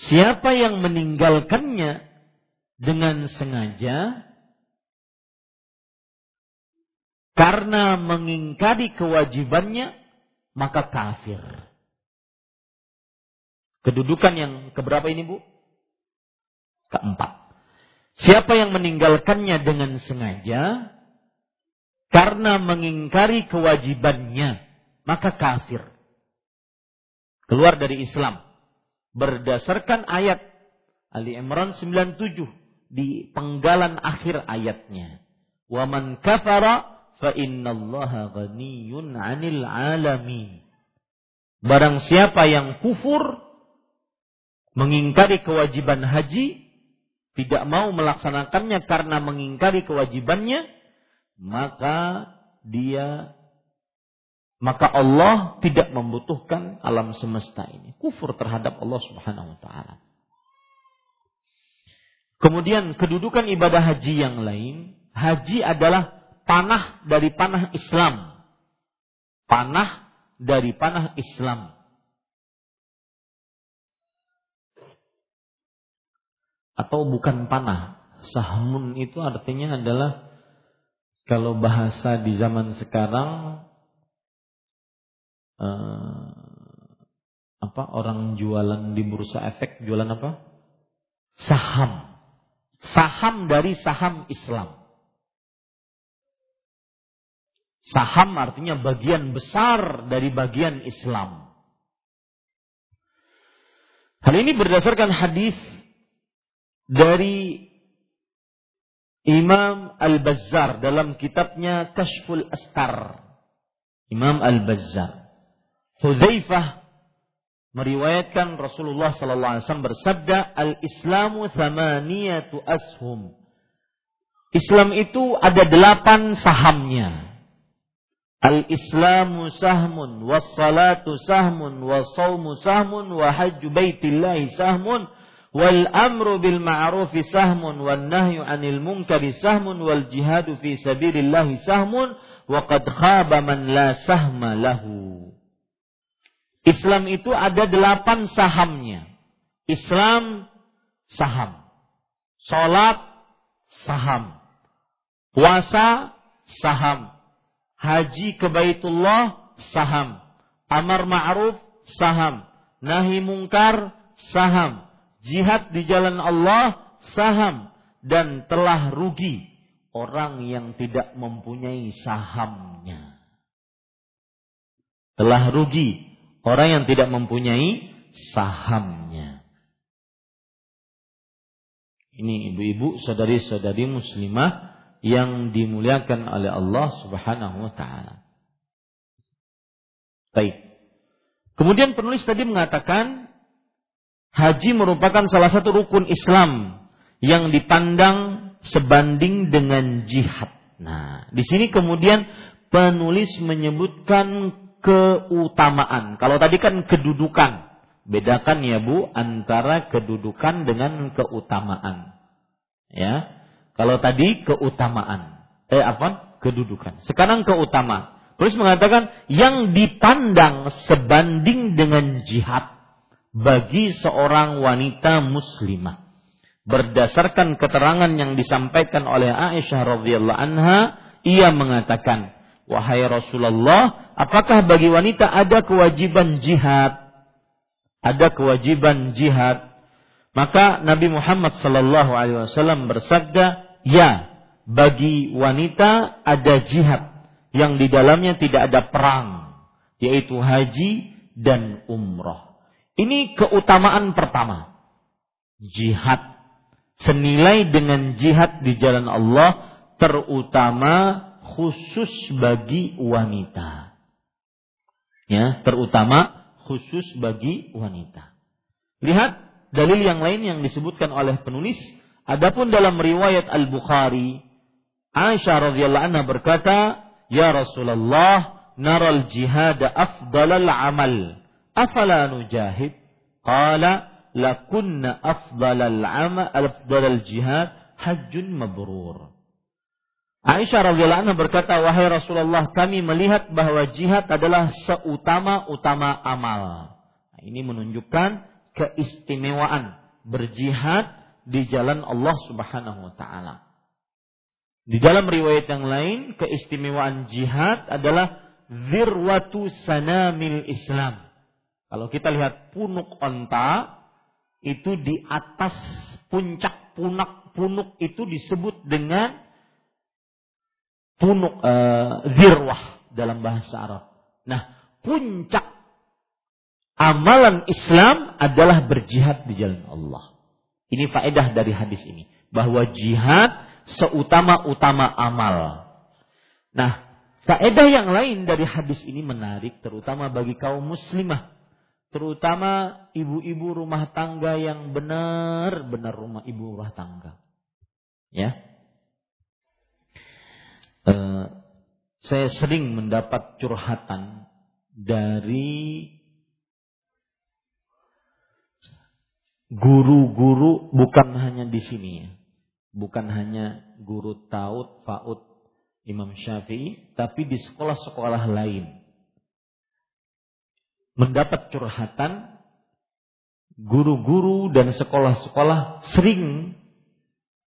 Siapa yang meninggalkannya dengan sengaja karena mengingkari kewajibannya maka kafir. Kedudukan yang keberapa ini Bu? Keempat. Siapa yang meninggalkannya dengan sengaja karena mengingkari kewajibannya, maka kafir. Keluar dari Islam. Berdasarkan ayat Ali Imran 97 di penggalan akhir ayatnya. Wa man kafara fa innallaha ghaniyun 'anil 'alamin. Barang siapa yang kufur mengingkari kewajiban haji, tidak mau melaksanakannya karena mengingkari kewajibannya, maka dia maka Allah tidak membutuhkan alam semesta ini. Kufur terhadap Allah Subhanahu wa taala. Kemudian kedudukan ibadah haji yang lain, haji adalah panah dari panah Islam. Panah dari panah Islam. atau bukan panah. Sahmun itu artinya adalah kalau bahasa di zaman sekarang eh, apa orang jualan di bursa efek jualan apa? Saham. Saham dari saham Islam. Saham artinya bagian besar dari bagian Islam. Hal ini berdasarkan hadis dari Imam Al-Bazzar dalam kitabnya Kashful Astar. Imam Al-Bazzar. Hudzaifah meriwayatkan Rasulullah sallallahu alaihi wasallam bersabda, "Al-Islamu thamaniyatu ashum." Islam itu ada delapan sahamnya. Al-Islamu sahmun, was salatu sahmun, was saumu sahmun, wa hajju baitillahi sahmun, wal amru bil ma'ruf sahmun wan nahyu 'anil munkari sahmun wal jihadu fi sabilillah sahmun wa qad khaba man la sahma lahu. Islam itu ada delapan sahamnya. Islam saham. Salat saham. Puasa saham. Haji ke Baitullah saham. Amar ma'ruf saham. Nahi mungkar saham jihad di jalan Allah saham dan telah rugi orang yang tidak mempunyai sahamnya. Telah rugi orang yang tidak mempunyai sahamnya. Ini ibu-ibu, saudari-saudari muslimah yang dimuliakan oleh Allah Subhanahu wa taala. Baik. Kemudian penulis tadi mengatakan Haji merupakan salah satu rukun Islam yang dipandang sebanding dengan jihad. Nah, di sini kemudian penulis menyebutkan keutamaan. Kalau tadi kan kedudukan. Bedakan ya Bu antara kedudukan dengan keutamaan. Ya. Kalau tadi keutamaan. Eh apa? Kedudukan. Sekarang keutamaan. Terus mengatakan yang dipandang sebanding dengan jihad bagi seorang wanita muslimah. Berdasarkan keterangan yang disampaikan oleh Aisyah radhiyallahu anha, ia mengatakan, "Wahai Rasulullah, apakah bagi wanita ada kewajiban jihad?" Ada kewajiban jihad. Maka Nabi Muhammad sallallahu alaihi wasallam bersabda, "Ya, bagi wanita ada jihad yang di dalamnya tidak ada perang, yaitu haji dan umrah." Ini keutamaan pertama. Jihad. Senilai dengan jihad di jalan Allah terutama khusus bagi wanita. Ya, terutama khusus bagi wanita. Lihat dalil yang lain yang disebutkan oleh penulis. Adapun dalam riwayat Al-Bukhari, Aisyah radhiyallahu anha berkata, "Ya Rasulullah, naral jihad afdalal amal." afala nujahid? Qala lakunna afdalal ama afdalal jihad hajjun mabrur. Aisyah radhiyallahu anha berkata wahai Rasulullah kami melihat bahwa jihad adalah seutama-utama amal. Nah, ini menunjukkan keistimewaan berjihad di jalan Allah Subhanahu wa taala di dalam riwayat yang lain keistimewaan jihad adalah zirwatu sanamil Islam Kalau kita lihat punuk onta, itu di atas puncak punak punuk itu disebut dengan punuk uh, zirwah dalam bahasa Arab. Nah, puncak amalan Islam adalah berjihad di jalan Allah. Ini faedah dari hadis ini bahwa jihad seutama-utama amal. Nah, faedah yang lain dari hadis ini menarik terutama bagi kaum muslimah terutama ibu-ibu rumah tangga yang benar-benar rumah ibu rumah tangga. Ya. Uh, saya sering mendapat curhatan dari guru-guru bukan hanya di sini ya. Bukan hanya guru taut, faud, Imam Syafi'i, tapi di sekolah-sekolah lain mendapat curhatan guru-guru dan sekolah-sekolah sering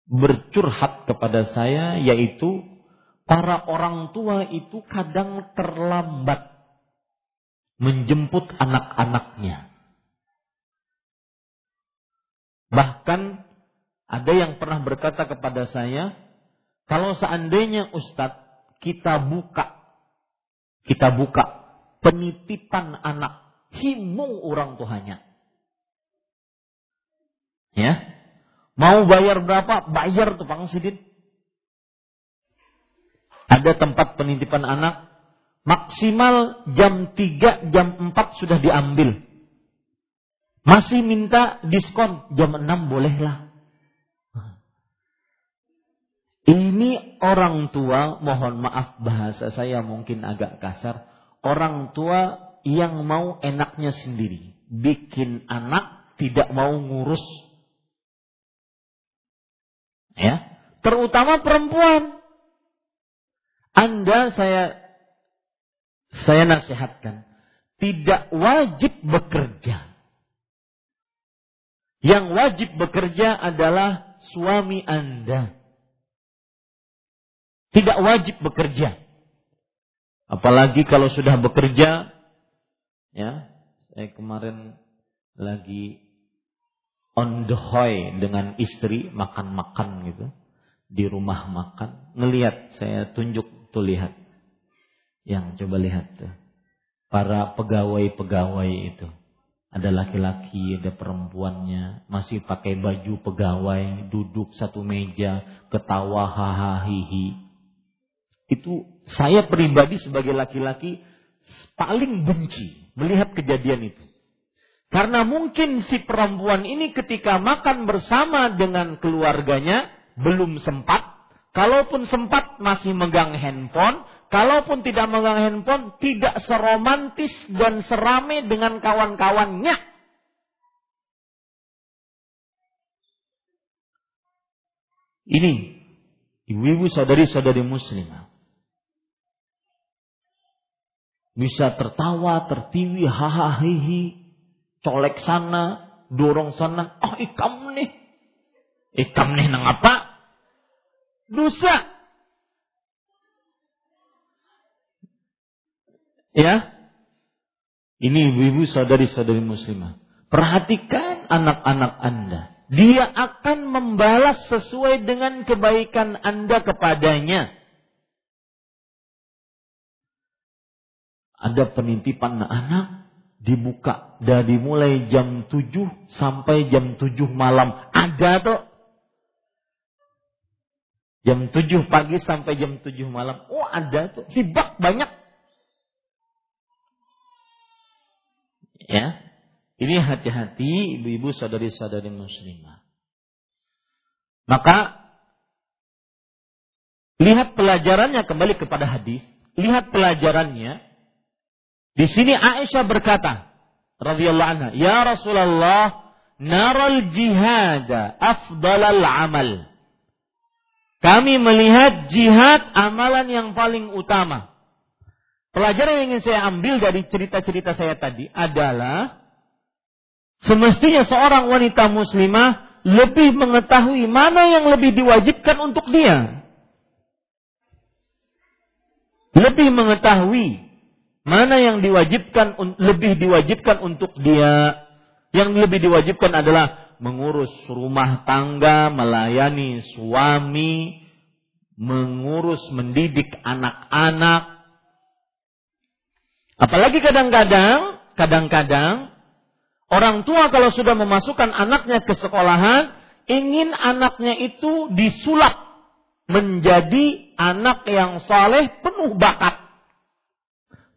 bercurhat kepada saya yaitu para orang tua itu kadang terlambat menjemput anak-anaknya. Bahkan ada yang pernah berkata kepada saya, kalau seandainya Ustadz kita buka, kita buka penitipan anak. Himung orang tuanya. Ya. Mau bayar berapa? Bayar tuh Pak Sidin. Ada tempat penitipan anak. Maksimal jam 3, jam 4 sudah diambil. Masih minta diskon. Jam 6 bolehlah. Ini orang tua, mohon maaf bahasa saya mungkin agak kasar orang tua yang mau enaknya sendiri. Bikin anak tidak mau ngurus. Ya. Terutama perempuan. Anda saya saya nasihatkan tidak wajib bekerja. Yang wajib bekerja adalah suami Anda. Tidak wajib bekerja. Apalagi kalau sudah bekerja, ya, saya kemarin lagi on the way dengan istri makan-makan gitu. Di rumah makan, ngelihat saya tunjuk tuh lihat, yang coba lihat tuh. Para pegawai-pegawai itu ada laki-laki, ada perempuannya, masih pakai baju pegawai, duduk satu meja, ketawa hahaha itu saya pribadi sebagai laki-laki paling benci melihat kejadian itu. Karena mungkin si perempuan ini ketika makan bersama dengan keluarganya belum sempat. Kalaupun sempat masih megang handphone. Kalaupun tidak megang handphone tidak seromantis dan serame dengan kawan-kawannya. Ini ibu-ibu saudari-saudari muslimah bisa tertawa, tertiwi, hahaha, colek sana, dorong sana, oh ikam nih. Ikam nih nang apa? Dosa. Ya. Ini ibu-ibu saudari-saudari muslimah. Perhatikan anak-anak Anda. Dia akan membalas sesuai dengan kebaikan Anda kepadanya. ada penitipan anak dibuka dari mulai jam 7 sampai jam 7 malam. Ada tuh. Jam 7 pagi sampai jam 7 malam. Oh ada tuh. Hibak banyak. Ya. Ini hati-hati ibu-ibu saudari-saudari muslimah. Maka lihat pelajarannya kembali kepada hadis. Lihat pelajarannya di sini Aisyah berkata, radhiyallahu anha, "Ya Rasulullah, naral jihad afdalal amal." Kami melihat jihad amalan yang paling utama. Pelajaran yang ingin saya ambil dari cerita-cerita saya tadi adalah semestinya seorang wanita muslimah lebih mengetahui mana yang lebih diwajibkan untuk dia. Lebih mengetahui mana yang diwajibkan lebih diwajibkan untuk dia. Yang lebih diwajibkan adalah mengurus rumah tangga, melayani suami, mengurus mendidik anak-anak. Apalagi kadang-kadang, kadang-kadang orang tua kalau sudah memasukkan anaknya ke sekolahan, ingin anaknya itu disulap menjadi anak yang saleh penuh bakat.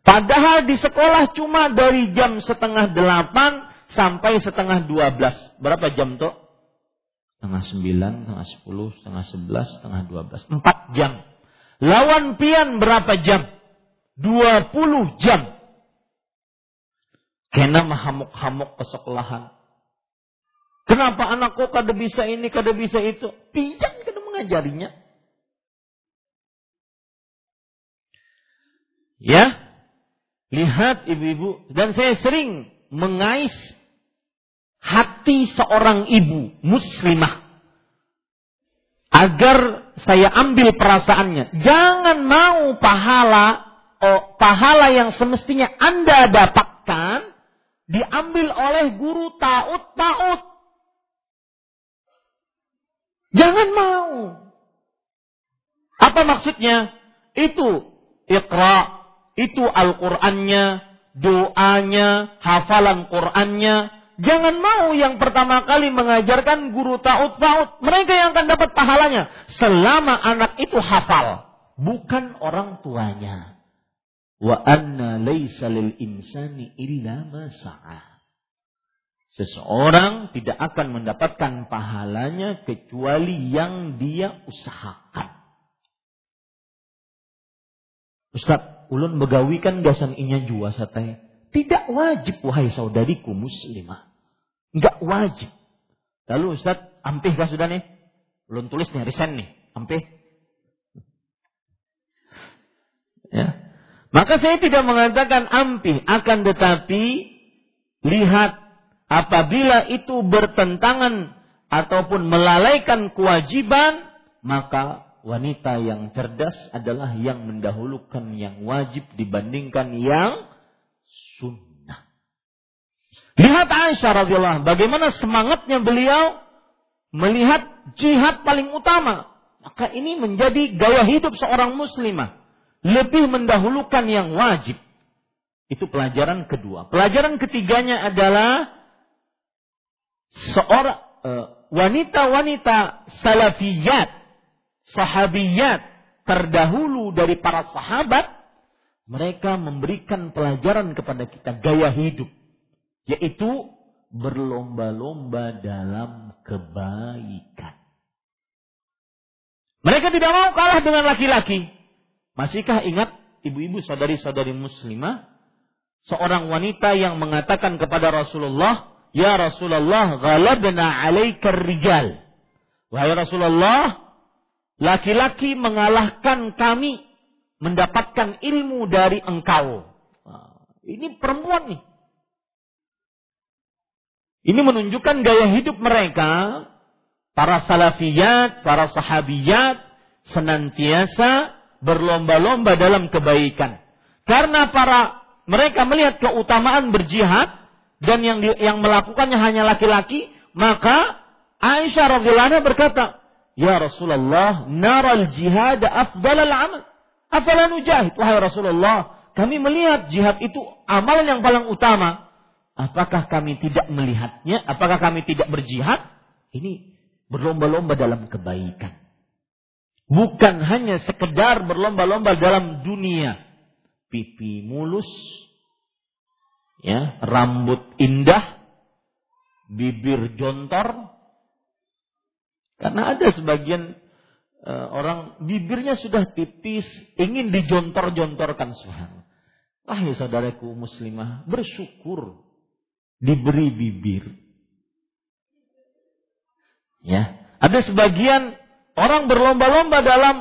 Padahal di sekolah cuma dari jam setengah delapan sampai setengah dua belas. Berapa jam tuh? Setengah sembilan, setengah sepuluh, setengah sebelas, setengah dua belas. Empat jam. Lawan pian berapa jam? Dua puluh jam. Kena mahamuk-hamuk ke sekolahan. Kenapa anakku kada bisa ini, kada bisa itu? Pian kada mengajarinya. Ya, Lihat ibu-ibu, dan saya sering mengais hati seorang ibu muslimah. Agar saya ambil perasaannya. Jangan mau pahala, oh, pahala yang semestinya Anda dapatkan, diambil oleh guru taut-taut. Jangan mau. Apa maksudnya? Itu ikra itu Al-Qur'annya, doanya, hafalan Qur'annya. Jangan mau yang pertama kali mengajarkan guru taut-taut. Mereka yang akan dapat pahalanya. Selama anak itu hafal. Bukan orang tuanya. Wa anna laysa lil insani illa ma Seseorang tidak akan mendapatkan pahalanya kecuali yang dia usahakan. Ustaz, ulun begawikan gasan inya jua satay. Tidak wajib wahai saudariku muslimah. Enggak wajib. Lalu Ustaz, ampih kah sudah nih? Ulun tulis nih, resign nih. Ampih. Ya. Maka saya tidak mengatakan ampih. Akan tetapi, lihat apabila itu bertentangan ataupun melalaikan kewajiban, maka wanita yang cerdas adalah yang mendahulukan yang wajib dibandingkan yang sunnah. Lihat Aisyah radhiyallahu bagaimana semangatnya beliau melihat jihad paling utama. Maka ini menjadi gaya hidup seorang muslimah. Lebih mendahulukan yang wajib. Itu pelajaran kedua. Pelajaran ketiganya adalah seorang uh, wanita-wanita salafiyat sahabiyat terdahulu dari para sahabat, mereka memberikan pelajaran kepada kita gaya hidup, yaitu berlomba-lomba dalam kebaikan. Mereka tidak mau kalah dengan laki-laki. Masihkah ingat ibu-ibu saudari-saudari muslimah? Seorang wanita yang mengatakan kepada Rasulullah, Ya Rasulullah, ghalabna alaikar rijal. Wahai Rasulullah, Laki-laki mengalahkan kami mendapatkan ilmu dari engkau. Ini perempuan nih. Ini menunjukkan gaya hidup mereka, para salafiyat, para sahabiyat, senantiasa berlomba-lomba dalam kebaikan. Karena para mereka melihat keutamaan berjihad dan yang yang melakukannya hanya laki-laki, maka Aisyah radhiyallahu berkata, Ya Rasulullah, naral jihad afdal al-amal. Afala nujahid. Wahai Rasulullah, kami melihat jihad itu amalan yang paling utama. Apakah kami tidak melihatnya? Apakah kami tidak berjihad? Ini berlomba-lomba dalam kebaikan. Bukan hanya sekedar berlomba-lomba dalam dunia. Pipi mulus, ya, rambut indah, bibir jontor, karena ada sebagian uh, orang bibirnya sudah tipis, ingin dijontor-jontorkan Subhan. Wahai saudaraku muslimah, bersyukur diberi bibir. Ya, ada sebagian orang berlomba-lomba dalam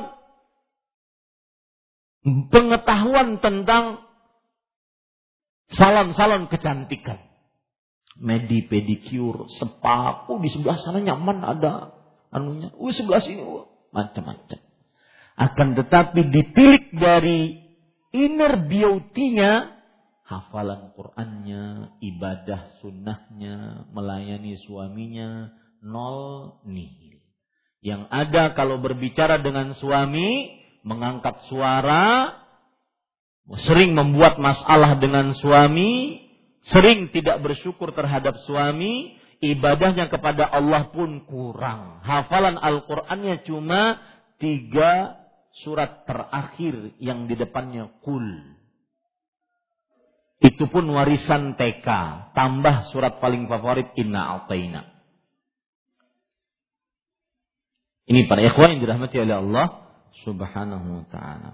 pengetahuan tentang salon-salon kecantikan. Medi pedicure, spa, oh di sebelah sana nyaman ada anunya, uh sebelah sini, uh, macam-macam. Akan tetapi ditilik dari inner beauty-nya, hafalan Qur'annya, ibadah sunnahnya, melayani suaminya, nol nihil. Yang ada kalau berbicara dengan suami, mengangkat suara, sering membuat masalah dengan suami, sering tidak bersyukur terhadap suami, ibadahnya kepada Allah pun kurang. Hafalan Al-Qur'annya cuma tiga surat terakhir yang di depannya kul itu pun warisan TK, tambah surat paling favorit Inna A'tayna. Ini para ikhwan yang dirahmati oleh Allah Subhanahu wa taala.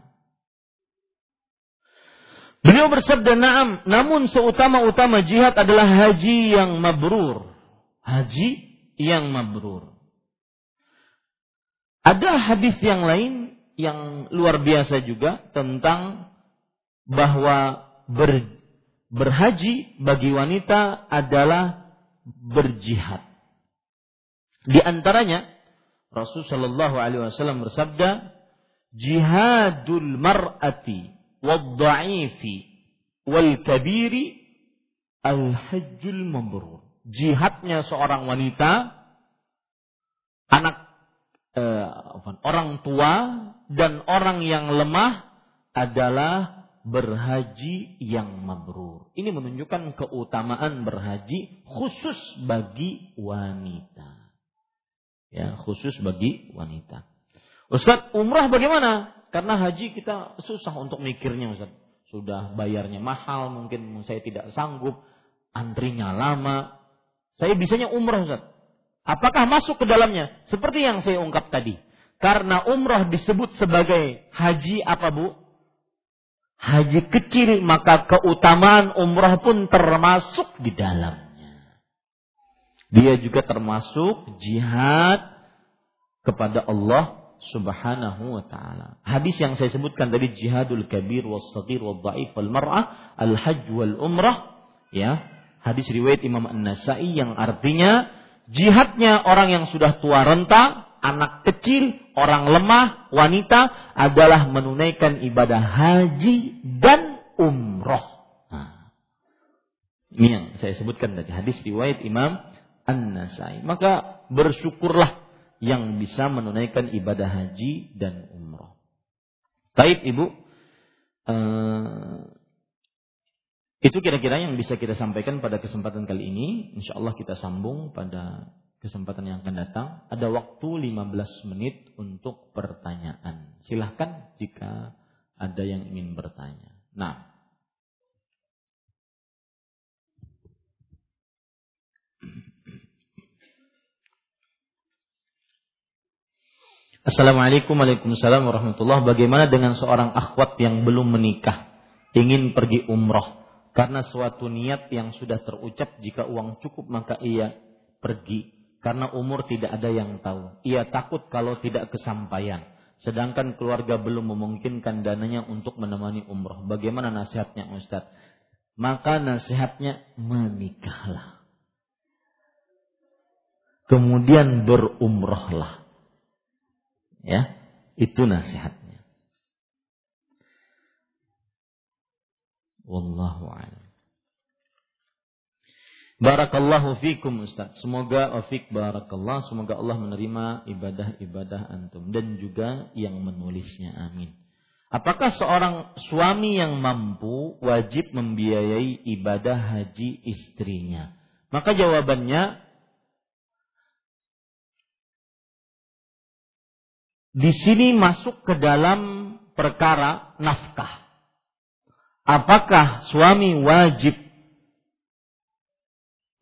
Beliau bersabda, "Na'am, namun seutama-utama jihad adalah haji yang mabrur." Haji yang mabrur. Ada hadis yang lain yang luar biasa juga tentang bahwa ber, berhaji bagi wanita adalah berjihad. Di antaranya Rasul Shallallahu Alaihi Wasallam bersabda, jihadul mar'ati wad-dha'ifi wal kabiri al hajjul mabrur. Jihadnya seorang wanita, anak eh, orang tua dan orang yang lemah adalah berhaji yang mabrur. Ini menunjukkan keutamaan berhaji khusus bagi wanita. Ya, khusus bagi wanita. Ustaz, umrah bagaimana? Karena haji kita susah untuk mikirnya Ustaz. Sudah bayarnya mahal, mungkin saya tidak sanggup, antrinya lama. Saya bisanya umrah Ustaz. Apakah masuk ke dalamnya? Seperti yang saya ungkap tadi. Karena umrah disebut sebagai haji apa Bu? haji kecil maka keutamaan umrah pun termasuk di dalamnya. Dia juga termasuk jihad kepada Allah Subhanahu wa taala. Hadis yang saya sebutkan tadi jihadul kabir was saghir wal dhaif wal mar'ah al hajj wal umrah ya. Hadis riwayat Imam An-Nasa'i yang artinya jihadnya orang yang sudah tua renta anak kecil, orang lemah, wanita adalah menunaikan ibadah haji dan umroh. Nah, ini yang saya sebutkan tadi hadis riwayat Imam An-Nasai. Maka bersyukurlah yang bisa menunaikan ibadah haji dan umroh. Baik Ibu, uh, itu kira-kira yang bisa kita sampaikan pada kesempatan kali ini. Insya Allah kita sambung pada kesempatan yang akan datang ada waktu 15 menit untuk pertanyaan. Silahkan jika ada yang ingin bertanya. Nah. Assalamualaikum Waalaikumsalam warahmatullahi Bagaimana dengan seorang akhwat yang belum menikah ingin pergi umroh karena suatu niat yang sudah terucap jika uang cukup maka ia pergi karena umur tidak ada yang tahu. Ia takut kalau tidak kesampaian. Sedangkan keluarga belum memungkinkan dananya untuk menemani umroh. Bagaimana nasihatnya Ustaz? Maka nasihatnya menikahlah. Kemudian berumrohlah. Ya, itu nasihatnya. Wallahu a'lam. Barakallahu fikum Ustaz. Semoga afik barakallah. Semoga Allah menerima ibadah-ibadah antum. Dan juga yang menulisnya. Amin. Apakah seorang suami yang mampu wajib membiayai ibadah haji istrinya? Maka jawabannya di sini masuk ke dalam perkara nafkah. Apakah suami wajib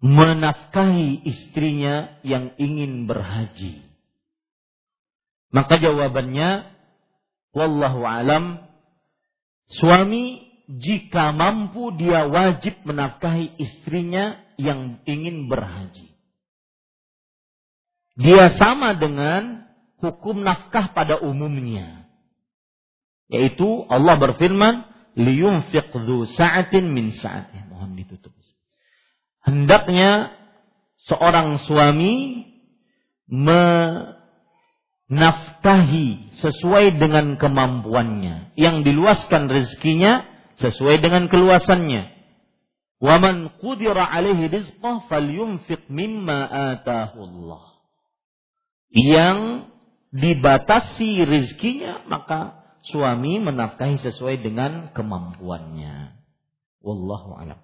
menafkahi istrinya yang ingin berhaji? Maka jawabannya, wallahu alam, suami jika mampu dia wajib menafkahi istrinya yang ingin berhaji. Dia sama dengan hukum nafkah pada umumnya. Yaitu Allah berfirman, liyunfiq sa'atin min sa'atih. Mohon ditutup hendaknya seorang suami menafkahi sesuai dengan kemampuannya, yang diluaskan rezekinya sesuai dengan keluasannya. Wa man qudira alaihi rizqah falyunfiq mimma atahullah. Yang dibatasi rizkinya maka suami menafkahi sesuai dengan kemampuannya. Wallahu a'lam.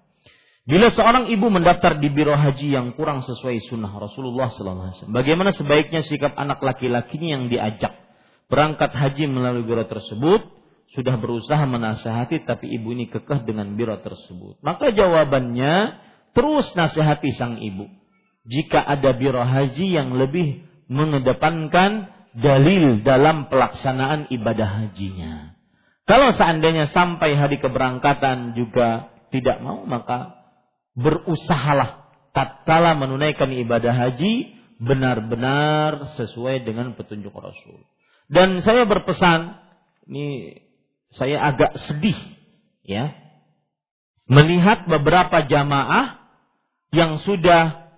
Bila seorang ibu mendaftar di biro haji yang kurang sesuai sunnah Rasulullah SAW, bagaimana sebaiknya sikap anak laki-lakinya yang diajak berangkat haji melalui biro tersebut? Sudah berusaha menasehati, tapi ibu ini kekeh dengan biro tersebut. Maka jawabannya, terus nasihati sang ibu. Jika ada biro haji yang lebih mengedepankan dalil dalam pelaksanaan ibadah hajinya. Kalau seandainya sampai hari keberangkatan juga tidak mau, maka berusahalah tatkala menunaikan ibadah haji benar-benar sesuai dengan petunjuk Rasul. Dan saya berpesan, ini saya agak sedih ya, melihat beberapa jamaah yang sudah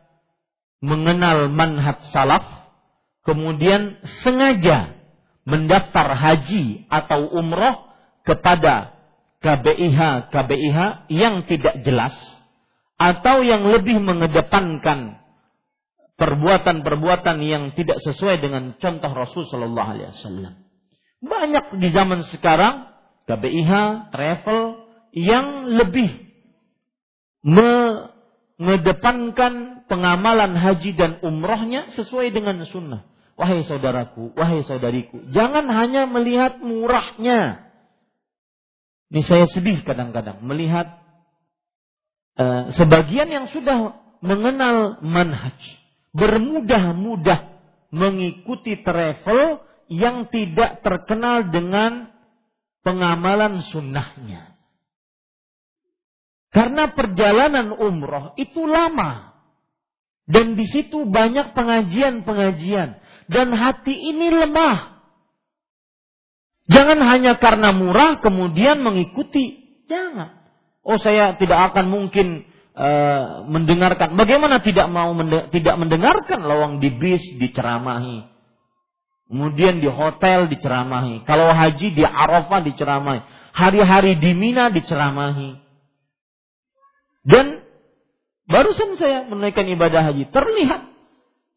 mengenal manhaj salaf, kemudian sengaja mendaftar haji atau umroh kepada KBIH KBIH yang tidak jelas atau yang lebih mengedepankan perbuatan-perbuatan yang tidak sesuai dengan contoh Rasul Shallallahu Alaihi Wasallam. Banyak di zaman sekarang KBIH, travel yang lebih mengedepankan pengamalan haji dan umrohnya sesuai dengan sunnah. Wahai saudaraku, wahai saudariku, jangan hanya melihat murahnya. Ini saya sedih kadang-kadang melihat Eh, sebagian yang sudah mengenal manhaj bermudah-mudah mengikuti travel yang tidak terkenal dengan pengamalan sunnahnya. Karena perjalanan umroh itu lama. Dan di situ banyak pengajian-pengajian. Dan hati ini lemah. Jangan hanya karena murah kemudian mengikuti. Jangan. Oh saya tidak akan mungkin uh, mendengarkan. Bagaimana tidak mau mende tidak mendengarkan lawang di bis diceramahi. Kemudian di hotel diceramahi. Kalau haji di Arafah diceramahi. Hari-hari di Mina diceramahi. Dan barusan saya menunaikan ibadah haji. Terlihat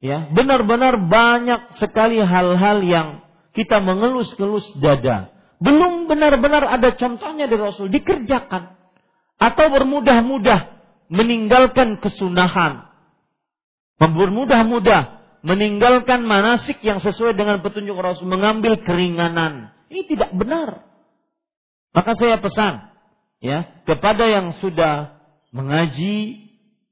ya benar-benar banyak sekali hal-hal yang kita mengelus-gelus dada. Belum benar-benar ada contohnya dari Rasul dikerjakan atau bermudah-mudah meninggalkan kesunahan. Bermudah-mudah meninggalkan manasik yang sesuai dengan petunjuk Rasul, mengambil keringanan. Ini tidak benar. Maka saya pesan ya kepada yang sudah mengaji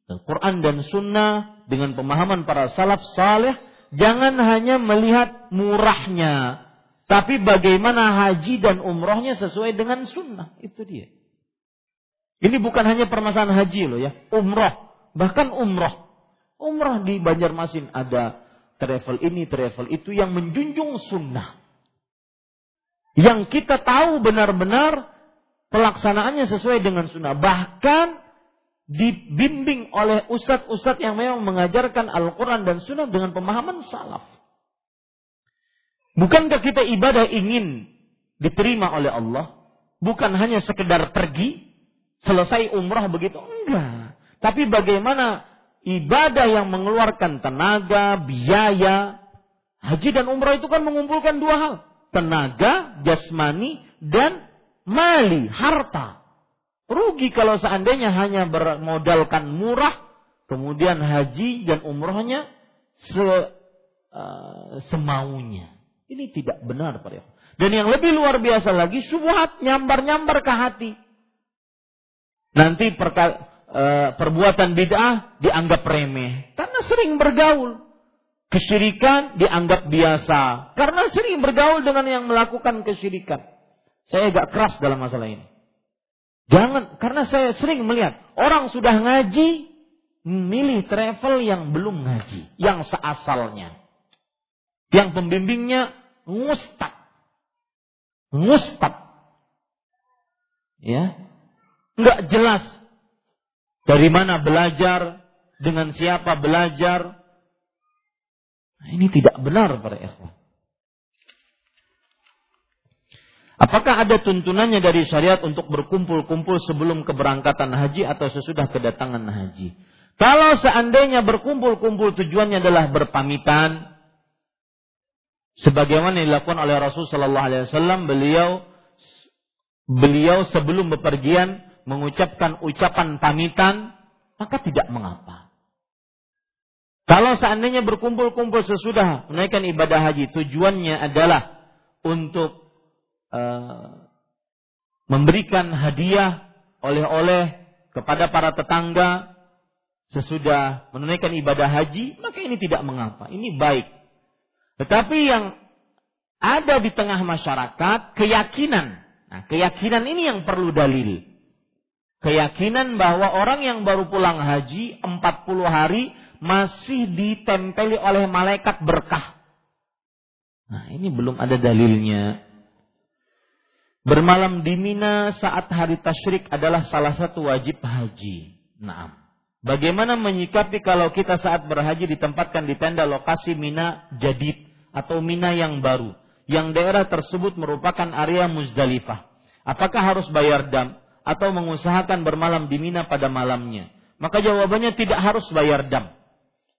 Al-Quran dan Sunnah dengan pemahaman para salaf saleh, jangan hanya melihat murahnya, tapi bagaimana haji dan umrohnya sesuai dengan sunnah. Itu dia. Ini bukan hanya permasalahan haji loh ya, umroh, bahkan umroh. Umroh di Banjarmasin ada travel ini, travel itu yang menjunjung sunnah. Yang kita tahu benar-benar pelaksanaannya sesuai dengan sunnah. Bahkan dibimbing oleh ustadz-ustadz yang memang mengajarkan Al-Quran dan sunnah dengan pemahaman salaf. Bukankah kita ibadah ingin diterima oleh Allah? Bukan hanya sekedar pergi, selesai umrah begitu. Enggak. Tapi bagaimana ibadah yang mengeluarkan tenaga, biaya. Haji dan umrah itu kan mengumpulkan dua hal. Tenaga, jasmani, dan mali, harta. Rugi kalau seandainya hanya bermodalkan murah, kemudian haji dan umrahnya se, uh, semaunya. Ini tidak benar Pak Dan yang lebih luar biasa lagi, subuhat nyambar-nyambar ke hati nanti perka, e, perbuatan bid'ah dianggap remeh karena sering bergaul. Kesyirikan dianggap biasa karena sering bergaul dengan yang melakukan kesyirikan. Saya agak keras dalam masalah ini. Jangan karena saya sering melihat orang sudah ngaji milih travel yang belum ngaji, yang seasalnya. Yang pembimbingnya ngustad. Ngustad. Ya, nggak jelas dari mana belajar, dengan siapa belajar. Nah, ini tidak benar para ikhwan. Apakah ada tuntunannya dari syariat untuk berkumpul-kumpul sebelum keberangkatan haji atau sesudah kedatangan haji? Kalau seandainya berkumpul-kumpul tujuannya adalah berpamitan, sebagaimana dilakukan oleh Rasul Shallallahu Alaihi Wasallam, beliau beliau sebelum bepergian mengucapkan ucapan pamitan, maka tidak mengapa. Kalau seandainya berkumpul-kumpul sesudah menaikkan ibadah haji, tujuannya adalah untuk Eh, memberikan hadiah oleh-oleh kepada para tetangga sesudah menunaikan ibadah haji, maka ini tidak mengapa. Ini baik. Tetapi yang ada di tengah masyarakat keyakinan. Nah, keyakinan ini yang perlu dalil. Keyakinan bahwa orang yang baru pulang haji 40 hari masih ditempeli oleh malaikat berkah. Nah, ini belum ada dalilnya. Bermalam di Mina saat hari tasyrik adalah salah satu wajib haji. Nah, bagaimana menyikapi kalau kita saat berhaji ditempatkan di tenda lokasi Mina Jadid atau Mina yang baru, yang daerah tersebut merupakan area Muzdalifah? Apakah harus bayar dam atau mengusahakan bermalam di Mina pada malamnya? Maka jawabannya tidak harus bayar dam.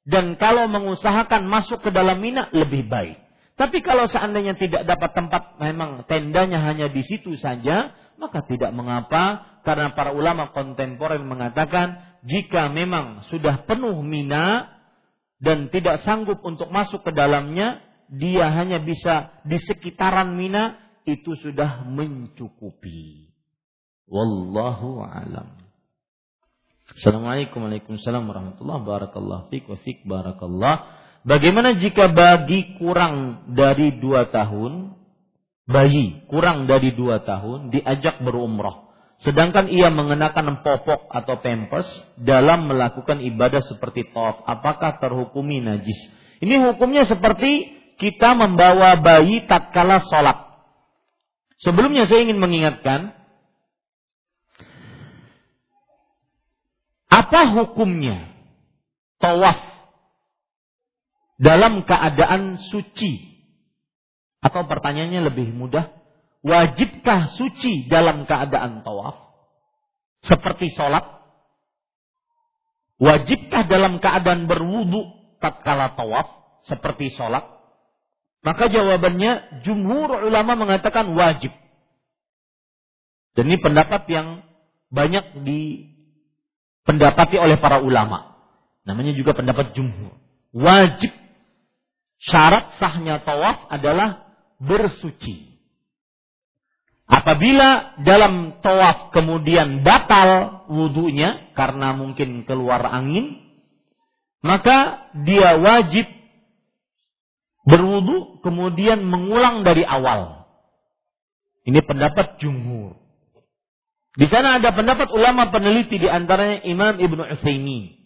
Dan kalau mengusahakan masuk ke dalam Mina lebih baik. Tapi kalau seandainya tidak dapat tempat memang tendanya hanya di situ saja, maka tidak mengapa karena para ulama kontemporer mengatakan jika memang sudah penuh mina dan tidak sanggup untuk masuk ke dalamnya, dia hanya bisa di sekitaran mina itu sudah mencukupi. Wallahu alam. Assalamualaikum warahmatullahi wabarakatuh. Fik fik barakallah. Bagaimana jika bagi kurang dari dua tahun, bayi kurang dari dua tahun diajak berumrah, sedangkan ia mengenakan popok atau pempes dalam melakukan ibadah seperti tawaf, apakah terhukumi najis? Ini hukumnya seperti kita membawa bayi tatkala sholat. Sebelumnya saya ingin mengingatkan, apa hukumnya tawaf dalam keadaan suci? Atau pertanyaannya lebih mudah, wajibkah suci dalam keadaan tawaf? Seperti sholat? Wajibkah dalam keadaan berwudu tatkala tawaf? Seperti sholat? Maka jawabannya jumhur ulama mengatakan wajib. Dan ini pendapat yang banyak dipendapati oleh para ulama. Namanya juga pendapat jumhur. Wajib syarat sahnya tawaf adalah bersuci. Apabila dalam tawaf kemudian batal wudhunya karena mungkin keluar angin, maka dia wajib berwudhu kemudian mengulang dari awal. Ini pendapat jumhur. Di sana ada pendapat ulama peneliti di antaranya Imam Ibnu Utsaimin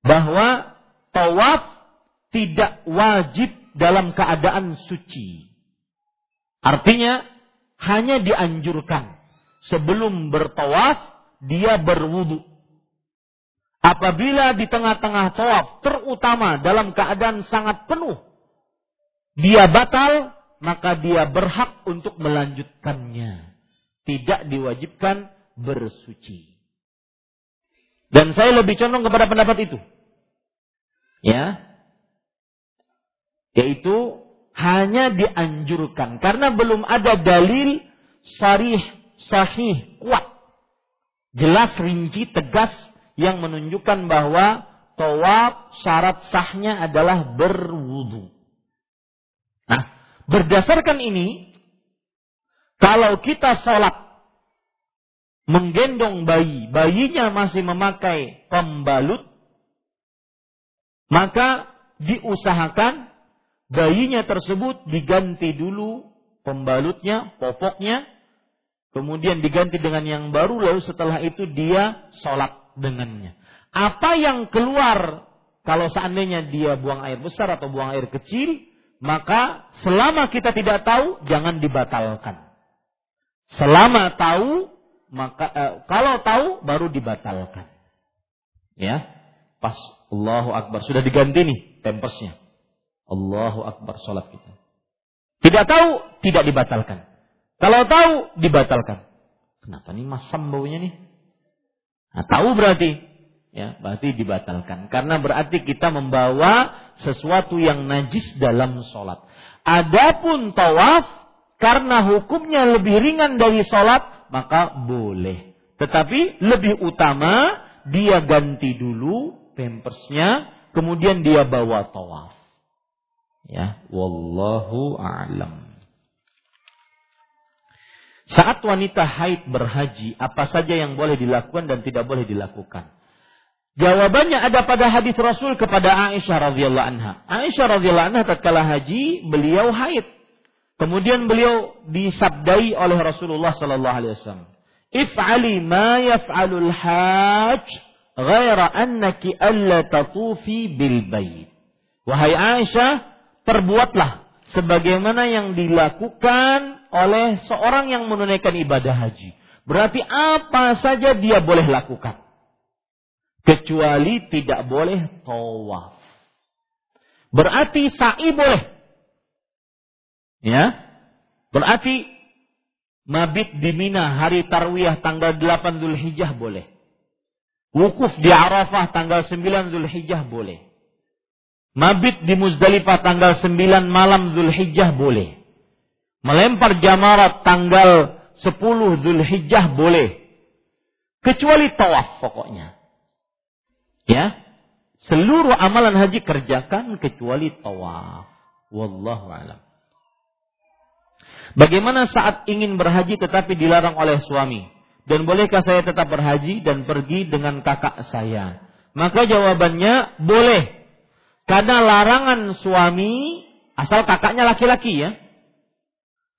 bahwa tawaf tidak wajib dalam keadaan suci. Artinya hanya dianjurkan sebelum bertawaf dia berwudu. Apabila di tengah-tengah tawaf terutama dalam keadaan sangat penuh dia batal maka dia berhak untuk melanjutkannya. Tidak diwajibkan bersuci. Dan saya lebih condong kepada pendapat itu. Ya, yaitu hanya dianjurkan karena belum ada dalil sarih sahih kuat jelas rinci tegas yang menunjukkan bahwa tawaf syarat sahnya adalah berwudu. Nah, berdasarkan ini kalau kita sholat menggendong bayi, bayinya masih memakai pembalut, maka diusahakan bayinya tersebut diganti dulu pembalutnya, popoknya, kemudian diganti dengan yang baru, lalu setelah itu dia sholat dengannya. Apa yang keluar kalau seandainya dia buang air besar atau buang air kecil, maka selama kita tidak tahu, jangan dibatalkan. Selama tahu, maka eh, kalau tahu baru dibatalkan. Ya, pas Allahu Akbar sudah diganti nih tempersnya. Allahu Akbar sholat kita. Tidak tahu, tidak dibatalkan. Kalau tahu dibatalkan. Kenapa nih masam baunya nih? Nah, tahu berarti ya berarti dibatalkan karena berarti kita membawa sesuatu yang najis dalam sholat. Adapun tawaf karena hukumnya lebih ringan dari sholat maka boleh. Tetapi lebih utama dia ganti dulu pampersnya kemudian dia bawa tawaf. Ya, wallahu a'lam. Saat wanita haid berhaji, apa saja yang boleh dilakukan dan tidak boleh dilakukan? Jawabannya ada pada hadis Rasul kepada Aisyah radhiyallahu anha. Aisyah radhiyallahu anha tatkala haji, beliau haid. Kemudian beliau disabdai oleh Rasulullah sallallahu alaihi wasallam, "If'ali ma yaf'alul hajj ghaira annaki alla tatufi bil bait." Wahai Aisyah, perbuatlah sebagaimana yang dilakukan oleh seorang yang menunaikan ibadah haji. Berarti apa saja dia boleh lakukan. Kecuali tidak boleh tawaf. Berarti sa'i boleh. Ya. Berarti mabit di Mina hari tarwiyah tanggal 8 Zulhijjah boleh. Wukuf di Arafah tanggal 9 Zulhijjah boleh. Mabit di Muzdalifah tanggal 9 malam Zulhijjah boleh. Melempar jamarat tanggal 10 Zulhijjah boleh. Kecuali tawaf pokoknya. Ya. Seluruh amalan haji kerjakan kecuali tawaf. Wallahu alam. Bagaimana saat ingin berhaji tetapi dilarang oleh suami? Dan bolehkah saya tetap berhaji dan pergi dengan kakak saya? Maka jawabannya boleh. Karena larangan suami asal kakaknya laki-laki ya.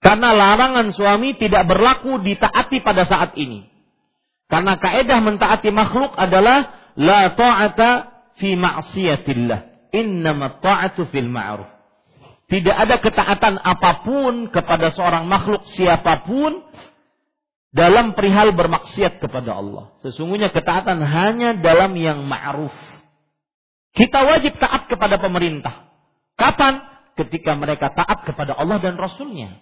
Karena larangan suami tidak berlaku ditaati pada saat ini. Karena kaedah mentaati makhluk adalah la ta'ata fi ma'siyatillah. Innama ta'atu fil ma'ruf. Tidak ada ketaatan apa pun kepada seorang makhluk siapa pun dalam perihal bermaksiat kepada Allah. Sesungguhnya ketaatan hanya dalam yang ma'ruf. Kita wajib taat kepada pemerintah. Kapan? Ketika mereka taat kepada Allah dan Rasulnya.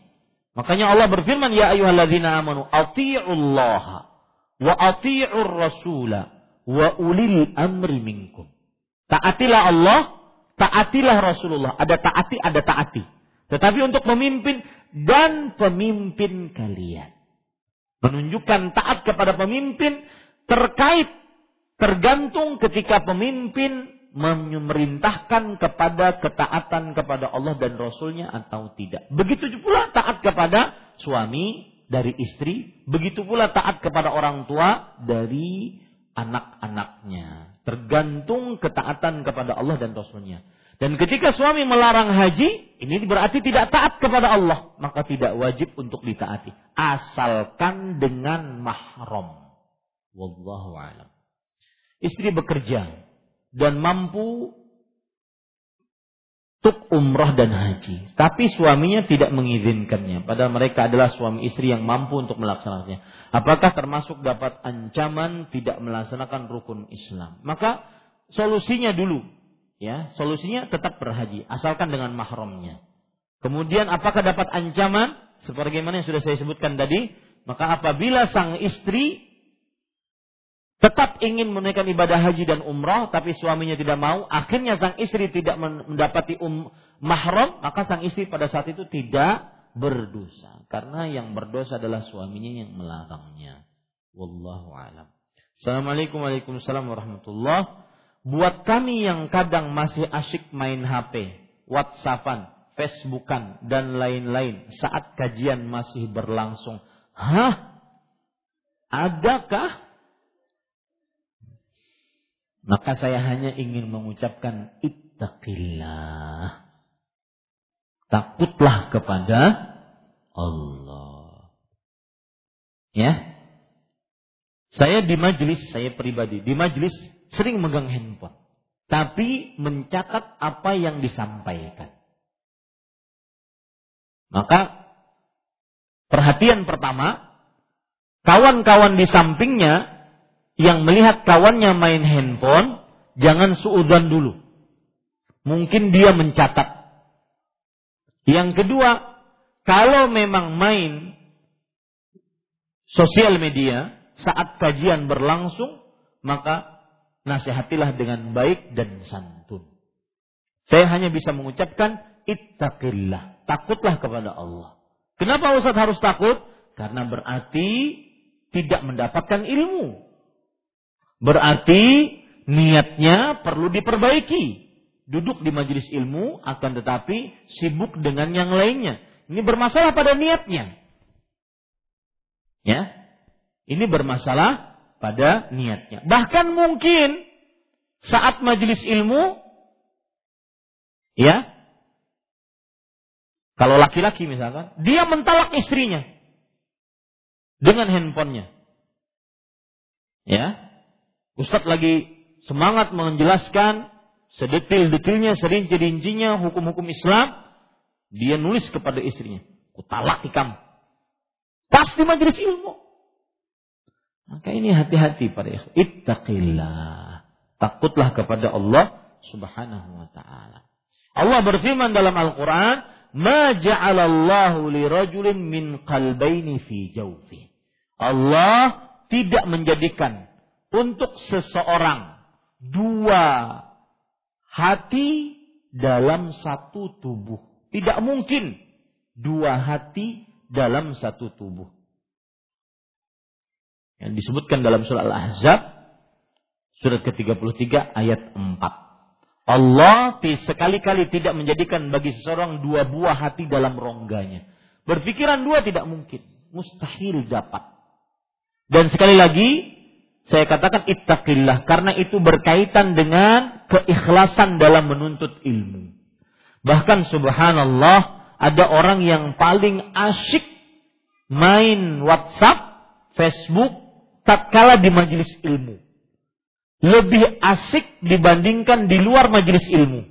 Makanya Allah berfirman, Ya ayuhalladzina amanu, ati'ullah wa ati'ur rasula wa ulil amri minkum. Taatilah Allah, taatilah Rasulullah. Ada taati, ada taati. Tetapi untuk memimpin dan pemimpin kalian. Menunjukkan taat kepada pemimpin terkait tergantung ketika pemimpin memerintahkan kepada ketaatan kepada Allah dan Rasulnya atau tidak. Begitu pula taat kepada suami dari istri, begitu pula taat kepada orang tua dari anak-anaknya. Tergantung ketaatan kepada Allah dan Rasulnya. Dan ketika suami melarang haji, ini berarti tidak taat kepada Allah. Maka tidak wajib untuk ditaati. Asalkan dengan mahram. Wallahu alam. Istri bekerja dan mampu untuk umroh dan haji. Tapi suaminya tidak mengizinkannya. Padahal mereka adalah suami istri yang mampu untuk melaksanakannya. Apakah termasuk dapat ancaman tidak melaksanakan rukun Islam? Maka solusinya dulu. ya Solusinya tetap berhaji. Asalkan dengan mahramnya. Kemudian apakah dapat ancaman? Sebagaimana yang sudah saya sebutkan tadi. Maka apabila sang istri tetap ingin menunaikan ibadah haji dan umrah, tapi suaminya tidak mau, akhirnya sang istri tidak mendapati um, mahram, maka sang istri pada saat itu tidak berdosa. Karena yang berdosa adalah suaminya yang melarangnya. Wallahu alam. Assalamualaikum warahmatullahi wabarakatuh. Buat kami yang kadang masih asyik main HP, WhatsAppan, Facebookan, dan lain-lain saat kajian masih berlangsung. Hah? Adakah maka saya hanya ingin mengucapkan ittaqillah. Takutlah kepada Allah. Ya. Saya di majelis, saya pribadi di majelis sering megang handphone. Tapi mencatat apa yang disampaikan. Maka perhatian pertama, kawan-kawan di sampingnya yang melihat kawannya main handphone, jangan suudan dulu. Mungkin dia mencatat. Yang kedua, kalau memang main sosial media saat kajian berlangsung, maka nasihatilah dengan baik dan santun. Saya hanya bisa mengucapkan ittaqillah, takutlah kepada Allah. Kenapa Ustaz harus takut? Karena berarti tidak mendapatkan ilmu. Berarti niatnya perlu diperbaiki. Duduk di majelis ilmu akan tetapi sibuk dengan yang lainnya. Ini bermasalah pada niatnya. Ya. Ini bermasalah pada niatnya. Bahkan mungkin saat majelis ilmu ya kalau laki-laki misalkan, dia mentalak istrinya dengan handphonenya. Ya. Ustadz lagi semangat menjelaskan sedetil-detilnya, serinci-rincinya hukum-hukum Islam. Dia nulis kepada istrinya. Kutalak kamu. Pasti majelis ilmu. Maka ini hati-hati pada ikhwan. Ittaqillah. Takutlah kepada Allah subhanahu wa ta'ala. Allah berfirman dalam Al-Quran, Ma ja'alallahu lirajulin min qalbaini fi jawfi. Allah tidak menjadikan untuk seseorang dua hati dalam satu tubuh. Tidak mungkin dua hati dalam satu tubuh. Yang disebutkan dalam surah Al-Ahzab surat ke-33 ayat 4. Allah sekali-kali tidak menjadikan bagi seseorang dua buah hati dalam rongganya. Berpikiran dua tidak mungkin. Mustahil dapat. Dan sekali lagi, saya katakan ittaqillah. Karena itu berkaitan dengan keikhlasan dalam menuntut ilmu. Bahkan subhanallah, ada orang yang paling asyik main WhatsApp, Facebook, tatkala di majelis ilmu lebih asik dibandingkan di luar majelis ilmu.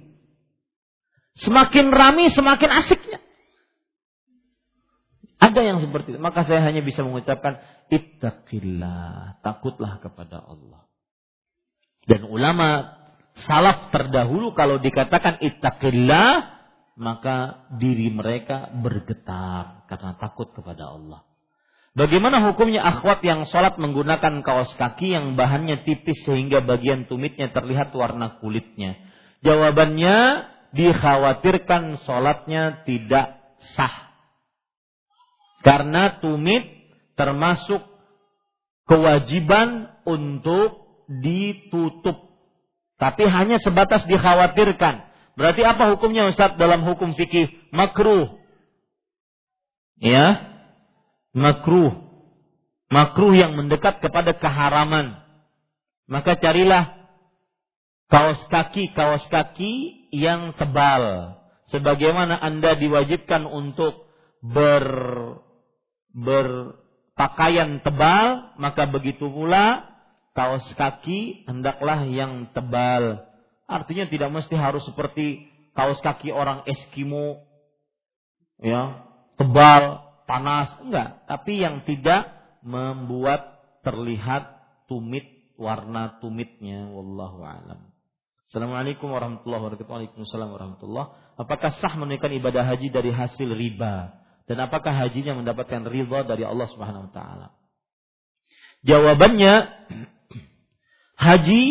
Semakin ramai, semakin asiknya. Ada yang seperti itu. Maka saya hanya bisa mengucapkan ittaqillah. Takutlah kepada Allah. Dan ulama salaf terdahulu kalau dikatakan ittaqillah maka diri mereka bergetar karena takut kepada Allah. Bagaimana hukumnya akhwat yang sholat menggunakan kaos kaki yang bahannya tipis sehingga bagian tumitnya terlihat warna kulitnya? Jawabannya dikhawatirkan sholatnya tidak sah. Karena tumit termasuk kewajiban untuk ditutup. Tapi hanya sebatas dikhawatirkan. Berarti apa hukumnya Ustaz dalam hukum fikih? Makruh. Ya, makruh. Makruh yang mendekat kepada keharaman. Maka carilah kaos kaki, kaos kaki yang tebal. Sebagaimana Anda diwajibkan untuk ber berpakaian tebal, maka begitu pula kaos kaki hendaklah yang tebal. Artinya tidak mesti harus seperti kaos kaki orang Eskimo ya, tebal panas, enggak, tapi yang tidak membuat terlihat tumit warna tumitnya wallahu alam. Assalamualaikum warahmatullahi wabarakatuh. Waalaikumsalam warahmatullahi Apakah sah menunaikan ibadah haji dari hasil riba? Dan apakah hajinya mendapatkan ridha dari Allah Subhanahu wa taala? Jawabannya haji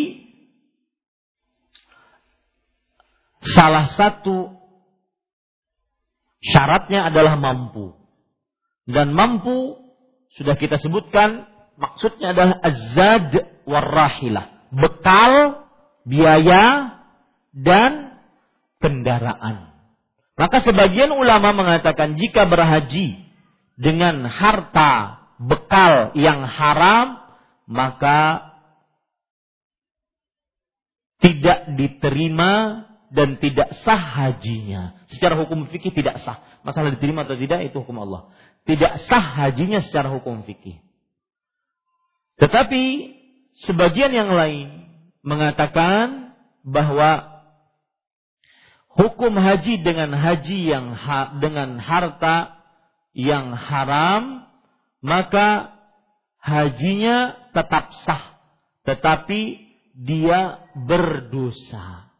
salah satu syaratnya adalah mampu. Dan mampu sudah kita sebutkan maksudnya adalah azad warrahilah. Bekal biaya dan kendaraan maka sebagian ulama mengatakan jika berhaji dengan harta bekal yang haram maka tidak diterima dan tidak sah hajinya. Secara hukum fikih tidak sah. Masalah diterima atau tidak itu hukum Allah tidak sah hajinya secara hukum fikih. Tetapi sebagian yang lain mengatakan bahwa hukum haji dengan haji yang ha, dengan harta yang haram maka hajinya tetap sah tetapi dia berdosa.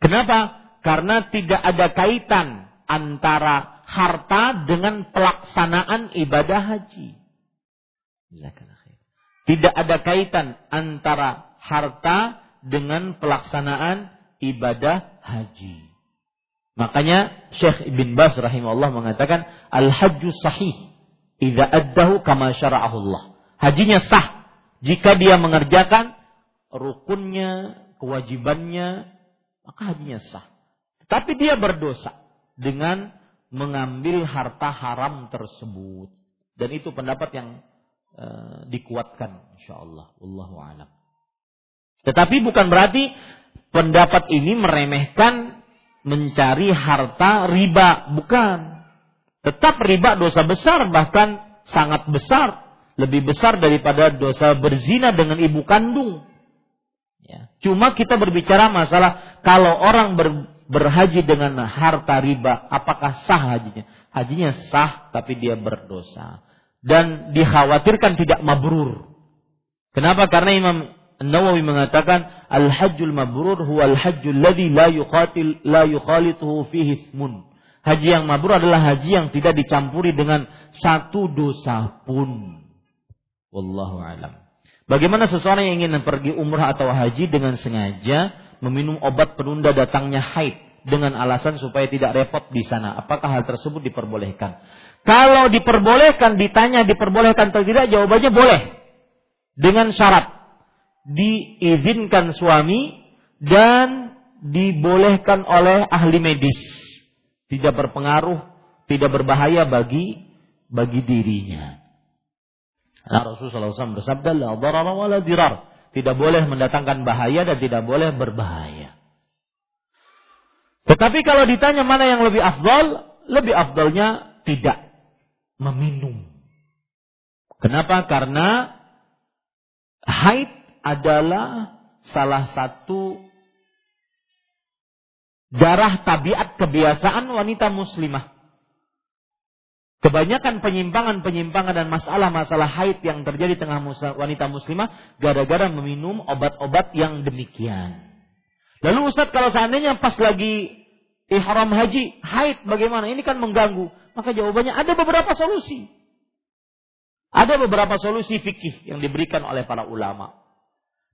Kenapa? Karena tidak ada kaitan antara harta dengan pelaksanaan ibadah haji. Tidak ada kaitan antara harta dengan pelaksanaan ibadah haji. Makanya Syekh Ibn Bas rahimahullah mengatakan al-hajju sahih idza addahu kama syara'ahu Allah. Hajinya sah jika dia mengerjakan rukunnya, kewajibannya, maka hajinya sah. Tapi dia berdosa dengan mengambil harta haram tersebut. Dan itu pendapat yang uh, dikuatkan insyaallah wallahu alam. Tetapi bukan berarti pendapat ini meremehkan mencari harta riba, bukan. Tetap riba dosa besar bahkan sangat besar, lebih besar daripada dosa berzina dengan ibu kandung. Ya. Cuma kita berbicara masalah kalau orang ber, berhaji dengan harta riba, apakah sah hajinya? Hajinya sah, tapi dia berdosa. Dan dikhawatirkan tidak mabrur. Kenapa? Karena Imam Nawawi mengatakan al-hajjul mabrur huwa al-hajjul ladzi la yuqatil la yukhalituhu fihi ismun. Haji yang mabrur adalah haji yang tidak dicampuri dengan satu dosa pun. Wallahu alam. Bagaimana seseorang yang ingin pergi umrah atau haji dengan sengaja meminum obat penunda datangnya haid dengan alasan supaya tidak repot di sana. Apakah hal tersebut diperbolehkan? Kalau diperbolehkan, ditanya diperbolehkan atau tidak, jawabannya boleh. Dengan syarat diizinkan suami dan dibolehkan oleh ahli medis. Tidak berpengaruh, tidak berbahaya bagi bagi dirinya. Nah, Rasulullah SAW bersabda, La dirar. Tidak boleh mendatangkan bahaya dan tidak boleh berbahaya. Tetapi kalau ditanya mana yang lebih afdal, lebih afdalnya tidak meminum. Kenapa? Karena haid adalah salah satu darah tabiat kebiasaan wanita muslimah. Kebanyakan penyimpangan-penyimpangan dan masalah-masalah haid yang terjadi di tengah wanita muslimah gara-gara meminum obat-obat yang demikian. Lalu Ustadz kalau seandainya pas lagi ihram haji, haid bagaimana? Ini kan mengganggu. Maka jawabannya ada beberapa solusi. Ada beberapa solusi fikih yang diberikan oleh para ulama.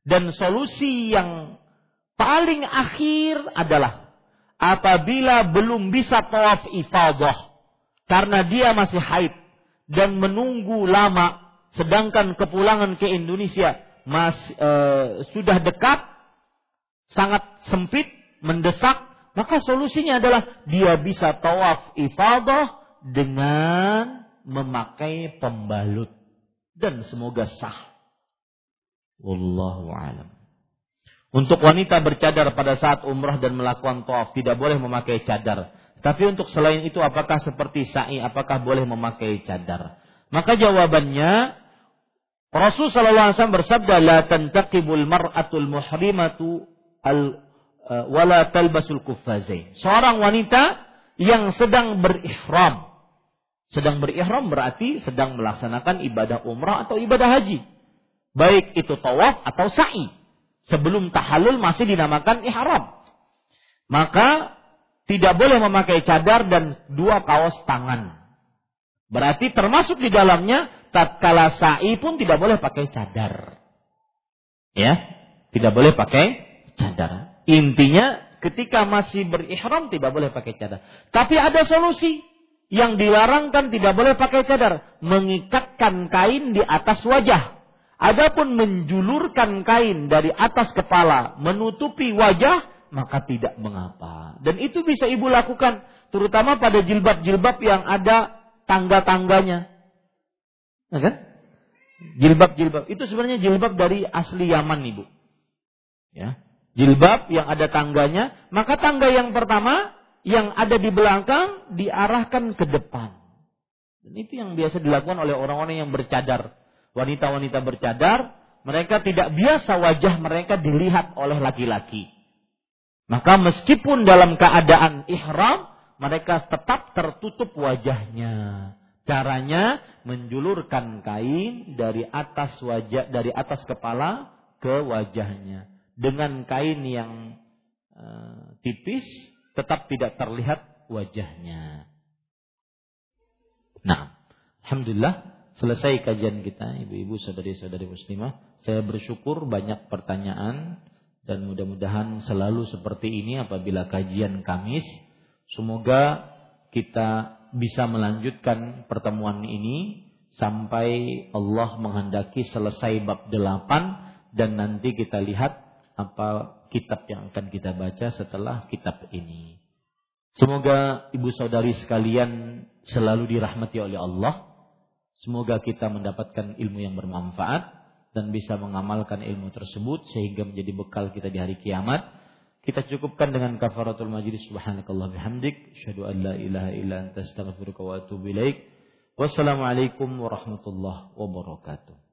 Dan solusi yang paling akhir adalah apabila belum bisa tawaf ifadah karena dia masih haid dan menunggu lama sedangkan kepulangan ke Indonesia mas e, sudah dekat sangat sempit mendesak maka solusinya adalah dia bisa tawaf ifadah dengan memakai pembalut. Dan semoga sah wallahu alam untuk wanita bercadar pada saat umrah dan melakukan tawaf tidak boleh memakai cadar tapi untuk selain itu apakah seperti sa'i apakah boleh memakai cadar? Maka jawabannya Rasul sallallahu alaihi wasallam bersabda la tantaqibul mar'atul muhrimatu al uh, wala talbasul kuffazain. Seorang wanita yang sedang berihram. Sedang berihram berarti sedang melaksanakan ibadah umrah atau ibadah haji. Baik itu tawaf atau sa'i. Sebelum tahallul masih dinamakan ihram. Maka tidak boleh memakai cadar dan dua kaos tangan. Berarti termasuk di dalamnya tatkala sa'i pun tidak boleh pakai cadar. Ya, tidak boleh pakai cadar. Intinya ketika masih berihram tidak boleh pakai cadar. Tapi ada solusi yang dilarangkan tidak boleh pakai cadar, mengikatkan kain di atas wajah. Adapun menjulurkan kain dari atas kepala menutupi wajah maka tidak mengapa. Dan itu bisa ibu lakukan terutama pada jilbab-jilbab yang ada tangga-tangganya. Nah, kan? Jilbab-jilbab itu sebenarnya jilbab dari asli Yaman, Ibu. Ya. Jilbab yang ada tangganya, maka tangga yang pertama yang ada di belakang diarahkan ke depan. Dan itu yang biasa dilakukan oleh orang-orang yang bercadar. Wanita-wanita bercadar, mereka tidak biasa wajah mereka dilihat oleh laki-laki. Maka meskipun dalam keadaan ihram, mereka tetap tertutup wajahnya. Caranya menjulurkan kain dari atas wajah dari atas kepala ke wajahnya dengan kain yang uh, tipis tetap tidak terlihat wajahnya. Nah, alhamdulillah selesai kajian kita, ibu-ibu, saudari-saudari muslimah. Saya bersyukur banyak pertanyaan dan mudah-mudahan selalu seperti ini apabila kajian Kamis. Semoga kita bisa melanjutkan pertemuan ini sampai Allah menghendaki selesai bab 8 dan nanti kita lihat apa kitab yang akan kita baca setelah kitab ini. Semoga ibu saudari sekalian selalu dirahmati oleh Allah. Semoga kita mendapatkan ilmu yang bermanfaat dan bisa mengamalkan ilmu tersebut sehingga menjadi bekal kita di hari kiamat. Kita cukupkan dengan kafaratul majlis subhanakallah bihamdik asyhadu an la ilaha illa anta astaghfiruka wa atubu ilaik. Wassalamualaikum warahmatullahi wabarakatuh.